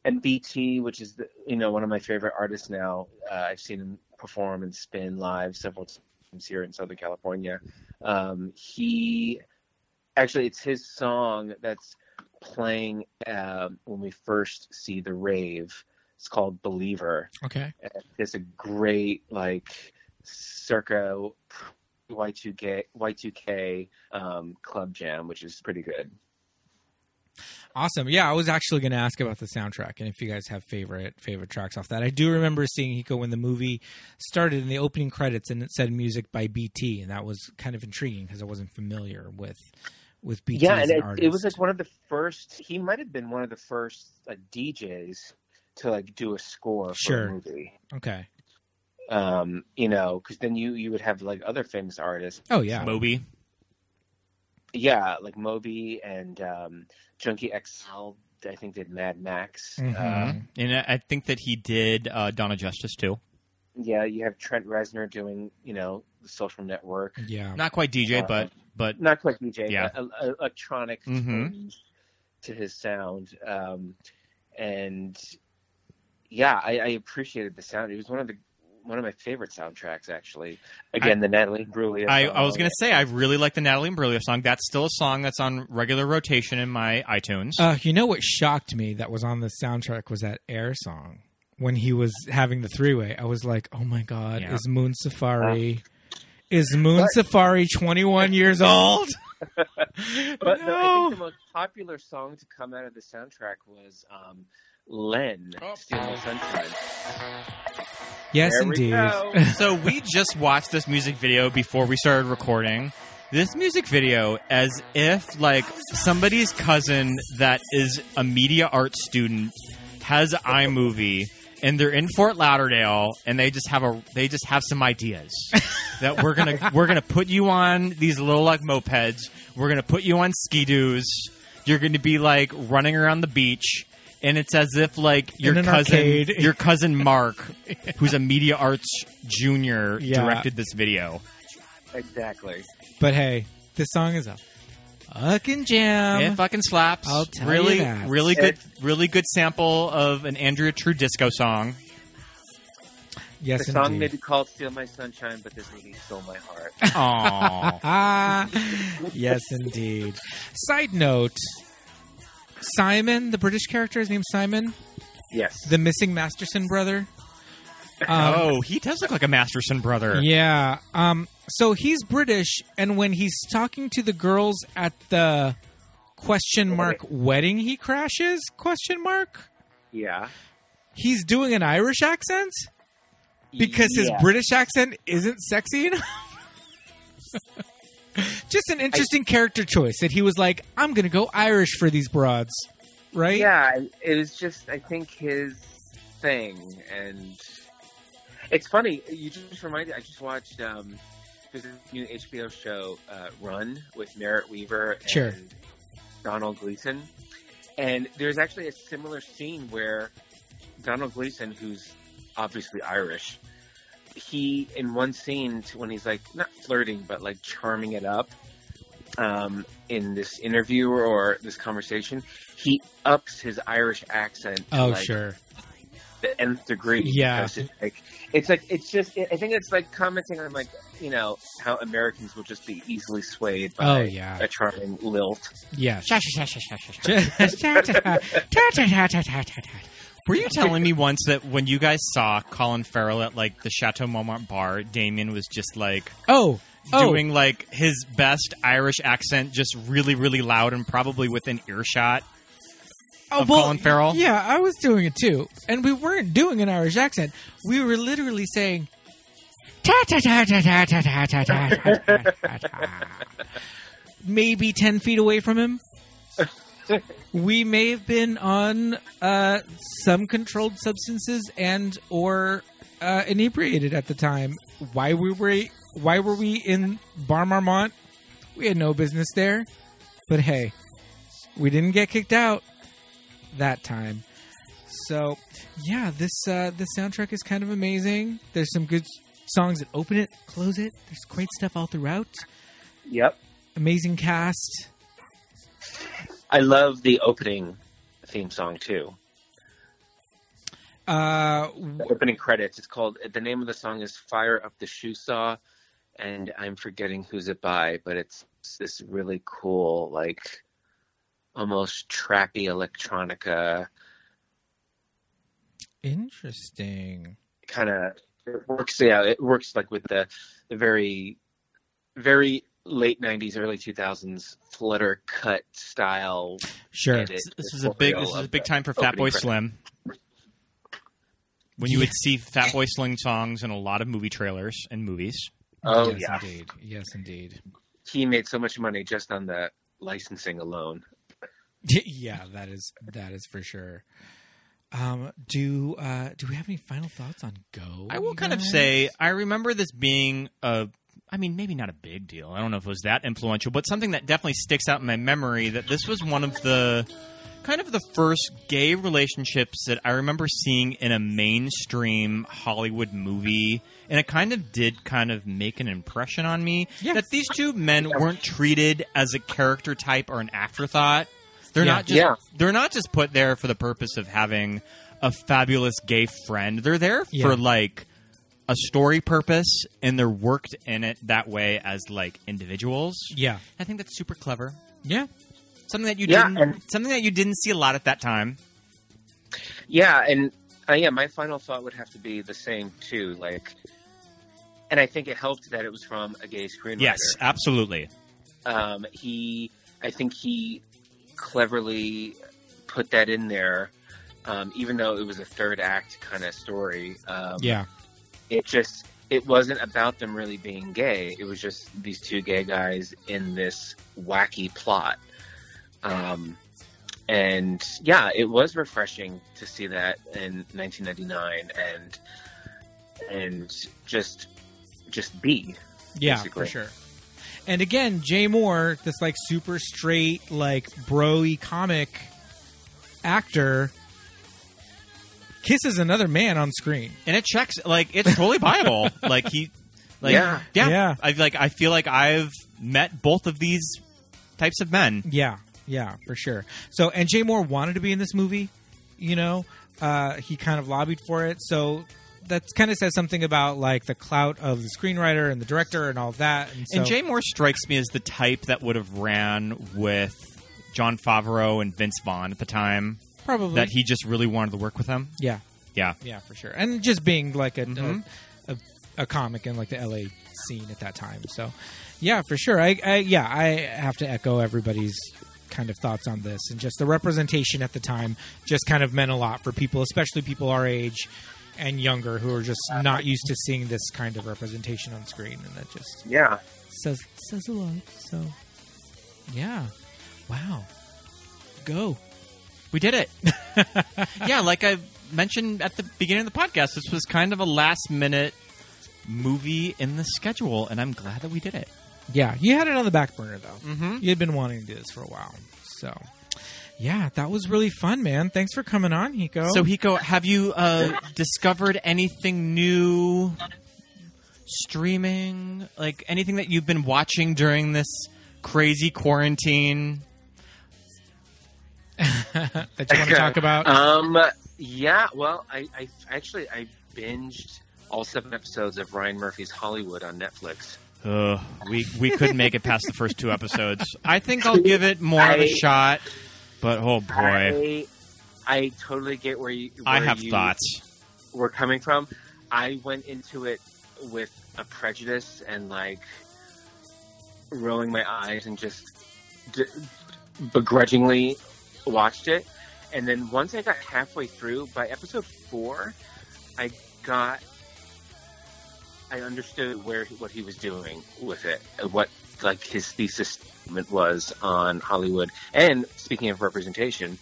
and BT, which is the, you know one of my favorite artists now. Uh, I've seen him perform and spin live several times here in Southern California. Um, he actually, it's his song that's playing um, when we first see the rave. It's called Believer. Okay. It's a great like circa Y2K Y2K um, club jam, which is pretty good. Awesome. Yeah, I was actually going to ask about the soundtrack and if you guys have favorite favorite tracks off that. I do remember seeing Hiko when the movie started in the opening credits and it said music by BT, and that was kind of intriguing because I wasn't familiar with with BT yeah, as and it, it was like one of the first. He might have been one of the first like DJs to like do a score for Sure. a movie. okay. Um, you know, because then you you would have like other famous artists. Oh yeah. Moby. yeah, like Moby and um, Junkie XL. I think did Mad Max. Mm-hmm. Uh, and I I think that he did uh, Donna Justice too. yeah, you have Trent Reznor doing you know the Social Network. Yeah. Not quite DJ, Uh, but but Not quite DJ, Yeah. but a, a, electronic Mhm. to his sound. Um, and yeah, I, I appreciated the sound. It was one of the one of my favorite soundtracks, actually. Again, the Natalie Imbruglia. I. I was gonna say I really like the Natalie Imbruglia song. That's still a song that's on regular rotation in my iTunes. Uh, you know what shocked me that was on the soundtrack was that Air song when he was having the three way. I was like, oh my god, Yeah. is Moon Safari is Moon Safari twenty one years old? But no, I think the most popular song to come out of the soundtrack was um, Len, "Steal My Sunshine." Yes, There indeed. go. so we just watched this music video before we started recording. This music video, as if like somebody's cousin that is a media arts student has iMovie and they're in Fort Lauderdale and they just have a they just have some ideas that we're gonna we're gonna put you on these little like mopeds. We're gonna put you on ski-doos. You're gonna be like running around the beach. And it's as if like your cousin, arcade. your cousin Mark, who's a media arts junior, Yeah. directed this video. Exactly. But hey, this song is a fucking jam. it fucking slaps. I'll tell really, you that. really good, really good sample of an Andrea True disco song. yes, the song may indeed. be called "Steal My Sunshine," but this movie stole my heart. Aww. Ah, yes, indeed. Side note: Simon, the British character, his name's Simon, yes. the missing Masterson brother. Um, oh, he does look like a Masterson brother. Yeah. Um. So he's British, and when he's talking to the girls at the question mark wedding, he crashes question mark. Yeah. He's doing an Irish accent because his Yeah. British accent isn't sexy enough. Just an interesting character choice that he was like, I'm going to go Irish for these broads, right? Yeah, it was just I think his thing, and it's funny. You just reminded. I just watched. um There's a new HBO show, uh, Run, with Merritt Wever and Sure. Domhnall Gleeson, and there's actually a similar scene where Domhnall Gleeson, who's obviously Irish, he in one scene when he's like not flirting but like charming it up um, in this interview or this conversation, he ups his Irish accent. Oh, like, sure. The nth degree. Yeah. It's like it's like it's just. I think it's like commenting on like you know how Americans will just be easily swayed by Oh, yeah. a charming lilt. Yeah. Were you telling me once that when you guys saw Colin Farrell at like the Chateau Montmartre bar, Damien was just like oh, oh. doing like his best Irish accent, just really, really loud and probably within earshot Oh, of well, Colin Farrell? Yeah, I was doing it too. And we weren't doing an Irish accent. We were literally saying ta ta ta ta ta ta ta ta ta ta ta ta. Maybe ten feet away from him. We may have been on uh, some controlled substances and or uh, inebriated at the time. Why we were why were we in Bar Marmont? We had no business there. But hey, we didn't get kicked out that time. So, yeah, this uh, this soundtrack is kind of amazing. There's some good songs that open it, close it. There's great stuff all throughout. Yep. Amazing cast. I love the opening theme song too. Uh, The opening credits. It's called. The name of the song is "Fire Up the Shoe Saw," and I'm forgetting who's it by, but it's this really cool, like almost trappy electronica interesting. kind of. It works. Yeah, it works like with the the very, very late '90s, early 2000s flutter cut style. Sure. edit This, was a big this was a big time for Fatboy. Slim. When you would see Fatboy Slim songs in a lot of movie trailers and movies. Oh yes, yeah, indeed. Yes, indeed. he made so much money just on the licensing alone. yeah, that is that is for sure. Um, do uh, do we have any final thoughts on Go? I will kind of say I remember this being a I mean, maybe not a big deal. I don't know if it was that influential, but something that definitely sticks out in my memory that this was one of the kind of the first gay relationships that I remember seeing in a mainstream Hollywood movie. And it kind of did kind of make an impression on me that these two men weren't treated as a character type or an afterthought. They're Yeah. not just Yeah. they're not just put there for the purpose of having a fabulous gay friend. They're there Yeah. for like a story purpose and they're worked in it that way as like individuals. Yeah. I think that's super clever. Yeah. Something that you Yeah, didn't and- something that you didn't see a lot at that time. Yeah, and uh, yeah, my final thought would have to be the same too. Like, and I think it helped that it was from a gay screenwriter. Yes, absolutely. um, he I think he cleverly put that in there, um, even though it was a third act kind of story. Um, Yeah. it just it wasn't about them really being gay. It was just these two gay guys in this wacky plot. Um, and yeah, it was refreshing to see that in 1999 and and just just be Yeah, basically. for sure. And again, Jay Mohr, this like super straight, like broy comic actor, kisses another man on screen, and it checks like it's totally viable. like he, like Yeah. yeah, Yeah. I like I feel like I've met both of these types of men. Yeah, yeah, for sure. So, and Jay Mohr wanted to be in this movie. You know, uh, he kind of lobbied for it. So that kind of says something about like the clout of the screenwriter and the director and all that. And, so, And Jay Mohr strikes me as the type that would have ran with Jon Favreau and Vince Vaughn at the time. Probably. that he just really wanted to work with them. yeah, Yeah, yeah, for sure. And just being like a Mhm. a, a, a comic in like the LA scene at that time. So, yeah, for sure. I, I yeah, I have to echo everybody's kind of thoughts on this and just the representation at the time just kind of meant a lot for people, especially people our age and younger who are just not used to seeing this kind of representation on screen and that just Yeah. says says a lot. So, yeah. Wow. Go. we did it. yeah, like I mentioned at the beginning of the podcast, this was kind of a last minute movie in the schedule, and I'm glad that we did it. Yeah, you had it on the back burner though. Mhm. You had been wanting to do this for a while, so yeah, that was really fun, man. Thanks for coming on, Hiko. So, Hiko, have you uh, discovered anything new streaming? Like anything that you've been watching during this crazy quarantine? that you want to talk about? Um, yeah. Well, I, I actually I binged all seven episodes of Ryan Murphy's Hollywood on Netflix. Uh, we we couldn't make it past the first two episodes. I think I'll give it more of a shot, but oh boy, I, I totally get where you. I have you thoughts. Were coming from. I went into it with a prejudice and like rolling my eyes and just d- begrudgingly watched it. And then once I got halfway through, by episode four, I got, I understood where what he was doing with it, what like his thesis statement was on Hollywood. And speaking of representation,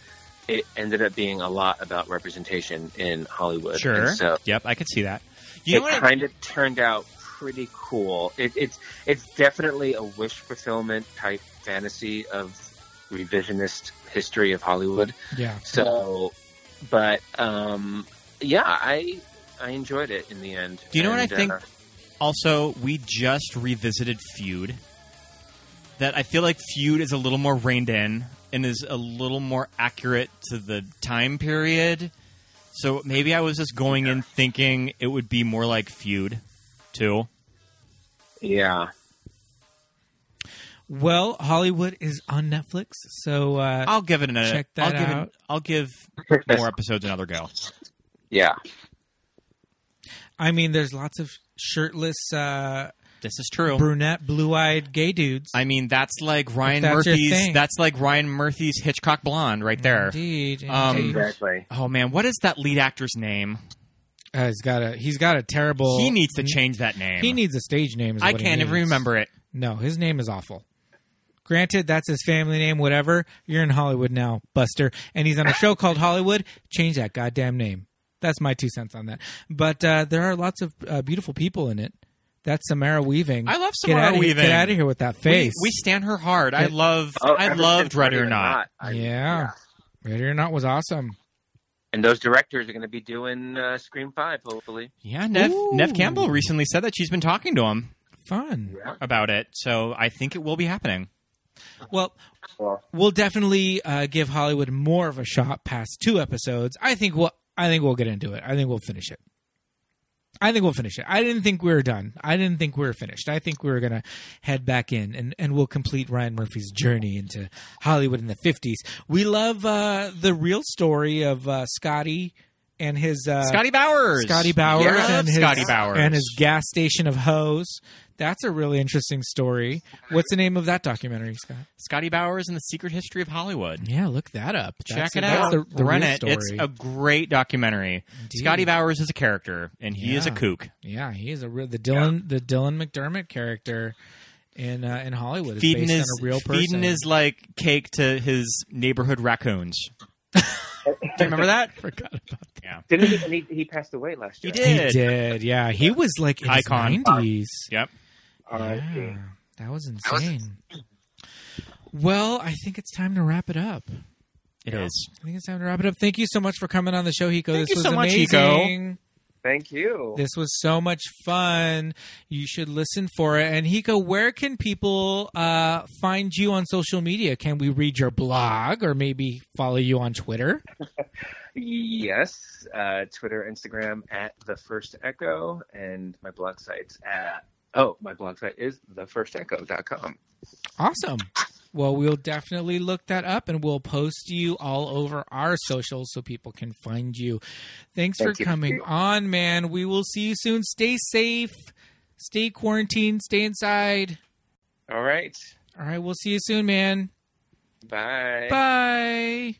it ended up being a lot about representation in Hollywood. Sure. And so Yep, I could see that. You know it? I- kind of turned out pretty cool. It, it's it's definitely a wish fulfillment type fantasy of revisionist history of Hollywood. yeah. So, but um, yeah, I I enjoyed it in the end. Do you know what I think? uh, Also, we just revisited Feud. That I feel like Feud is a little more reined in and is a little more accurate to the time period. So maybe I was just going in thinking it would be more like Feud, too. yeah. Well, Hollywood is on Netflix, so uh, I'll give it an. check that I'll give out. It, I'll give more episodes another go. Yeah. I mean, there's lots of shirtless, uh, This is true. brunette, blue-eyed gay dudes. I mean, that's like Ryan that's Murphy's. That's like Ryan Murphy's Hitchcock Blonde right there. Indeed, Um. Exactly. Oh man, what is that lead actor's name? Uh, he's got a he's got a terrible. He needs to change that name. He needs a stage name. Is I what can't even remember it. No, his name is awful. Granted, that's his family name. Whatever. You're in Hollywood now, Buster, and he's on a show called Hollywood. Change that goddamn name. That's my two cents on that. But uh, there are lots of uh, beautiful people in it. That's Samara Weaving. I love Get Samara here- Weaving. Get out of here with that face. We, we stand her hard. I love. Oh, I loved Ready or Not. I- yeah. Ready or Not was awesome. And those directors are going to be doing uh, Scream Five, hopefully. Yeah, Neve, Ooh. Neve Campbell recently said that she's been talking to him Fun. about it, so I think it will be happening. Well, we'll definitely uh, give Hollywood more of a shot past two episodes. I think we'll. I think we'll get into it. I think we'll finish it. I think we'll finish it. I didn't think we were done. I didn't think we were finished. I think we were gonna head back in and, and we'll complete Ryan Murphy's journey into Hollywood in the fifties. We love uh, the real story of uh, Scotty and his uh, Scotty Bowers. Scotty Bowers Yeah, and his Scotty Bowers. and his gas station of hose. That's a really interesting story. What's the name of that documentary, Scott? Scotty Bowers and the Secret History of Hollywood. Yeah, look that up. Check That's- it out. The, the Run it. story. It's a great documentary. Scotty Bowers is a character, and he is a kook. Yeah, he is a real the Dylan the Dylan McDermott character in uh, in Hollywood is Feeding based his on a real person. feeding his like cake to his neighborhood raccoons. Do you remember that? Forgot about Yeah, Didn't he? And he, he passed away last year. He did. He did. Yeah, he was like in Icon. his nineties. Yep. Yeah, that was insane. Well, I think it's time to wrap it up. It is. I think it's time to wrap it up. Thank you so much for coming on the show, Hiko. Thank this you was so much, amazing. Hiko. Thank you. This was so much fun. You should listen for it. And Hiko, where can people uh, find you on social media? Can we read your blog or maybe follow you on Twitter? Yes, uh, Twitter, Instagram at the First Echo, and my blog site's at oh, my blog site is thefirstecho.com. Awesome. Well, we'll definitely look that up and we'll post you all over our socials so people can find you. Thanks Thank for you. coming on, man. We will see you soon. Stay safe, stay quarantined, stay inside. All right, All right, we'll see you soon, man. bye. Bye.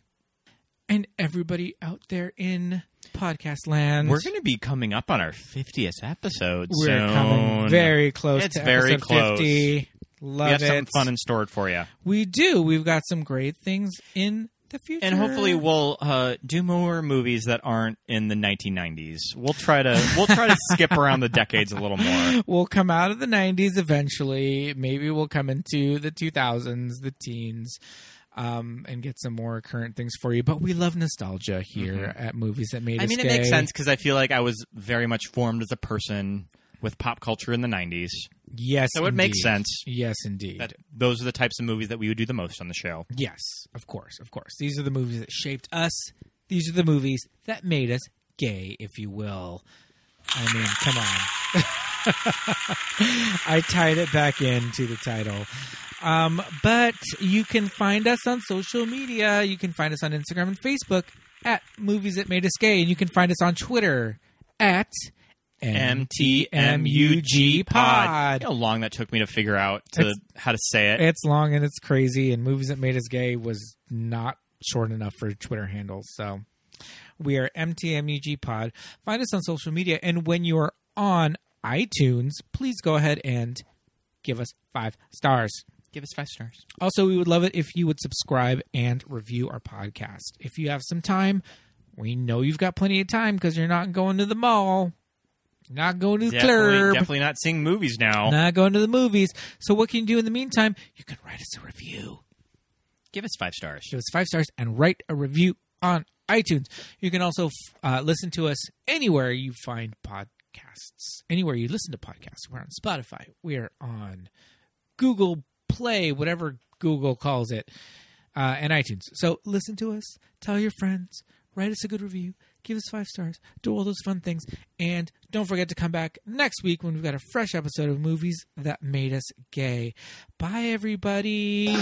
And everybody out there in podcast land, We're going to be coming up on our 50th episode we're soon. coming very close It's to very episode close. 50. Love we have it. something fun in store for you. We do. We've got some great things in the future. And hopefully we'll uh, do more movies that aren't in the 1990s. We'll try to we'll try to skip around the decades a little more. we'll come out of the 90s eventually. Maybe we'll come into the 2000s, the teens, um, and get some more current things for you. But we love nostalgia here at Movies That Made Mm-hmm. I mean, it makes sense because I feel like I was very much formed as a person with pop culture in the 90s. Yes, So it makes sense. Yes, indeed. That those are the types of movies that we would do the most on the show. Yes, of course, of course. These are the movies that shaped us. These are the movies that made us gay, if you will. I mean, come on. I tied it back into the title. Um, but you can find us on social media. You can find us on Instagram and Facebook at Movies That Made Us Gay. And you can find us on Twitter at MTMUG Pod. You know how long that took me to figure out to It's- how to say it. It's long and it's crazy, and movies that made us gay was not short enough for Twitter handles. So we are MTMUG Pod. Find us on social media, and when you are on iTunes, please go ahead and give us five stars. Give us five stars. Also, we would love it if you would subscribe and review our podcast. If you have some time, we know you've got plenty of time because you're not going to the mall, not going to the Definitely, club, definitely not seeing movies now. not going to the movies. So, what can you do in the meantime? You can write us a review. Give us five stars. Give us five stars and write a review on iTunes. You can also uh, listen to us anywhere you find podcasts. Anywhere you listen to podcasts. We're on Spotify. We are on Google Play, whatever Google calls it, uh, and iTunes. So listen to us. Tell your friends. Write us a good review. Give us five stars. Do all those fun things. And don't forget to come back next week when we've got a fresh episode of Movies That Made Us Gay. Bye, everybody.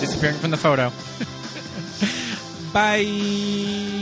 Disappearing from the photo. Bye.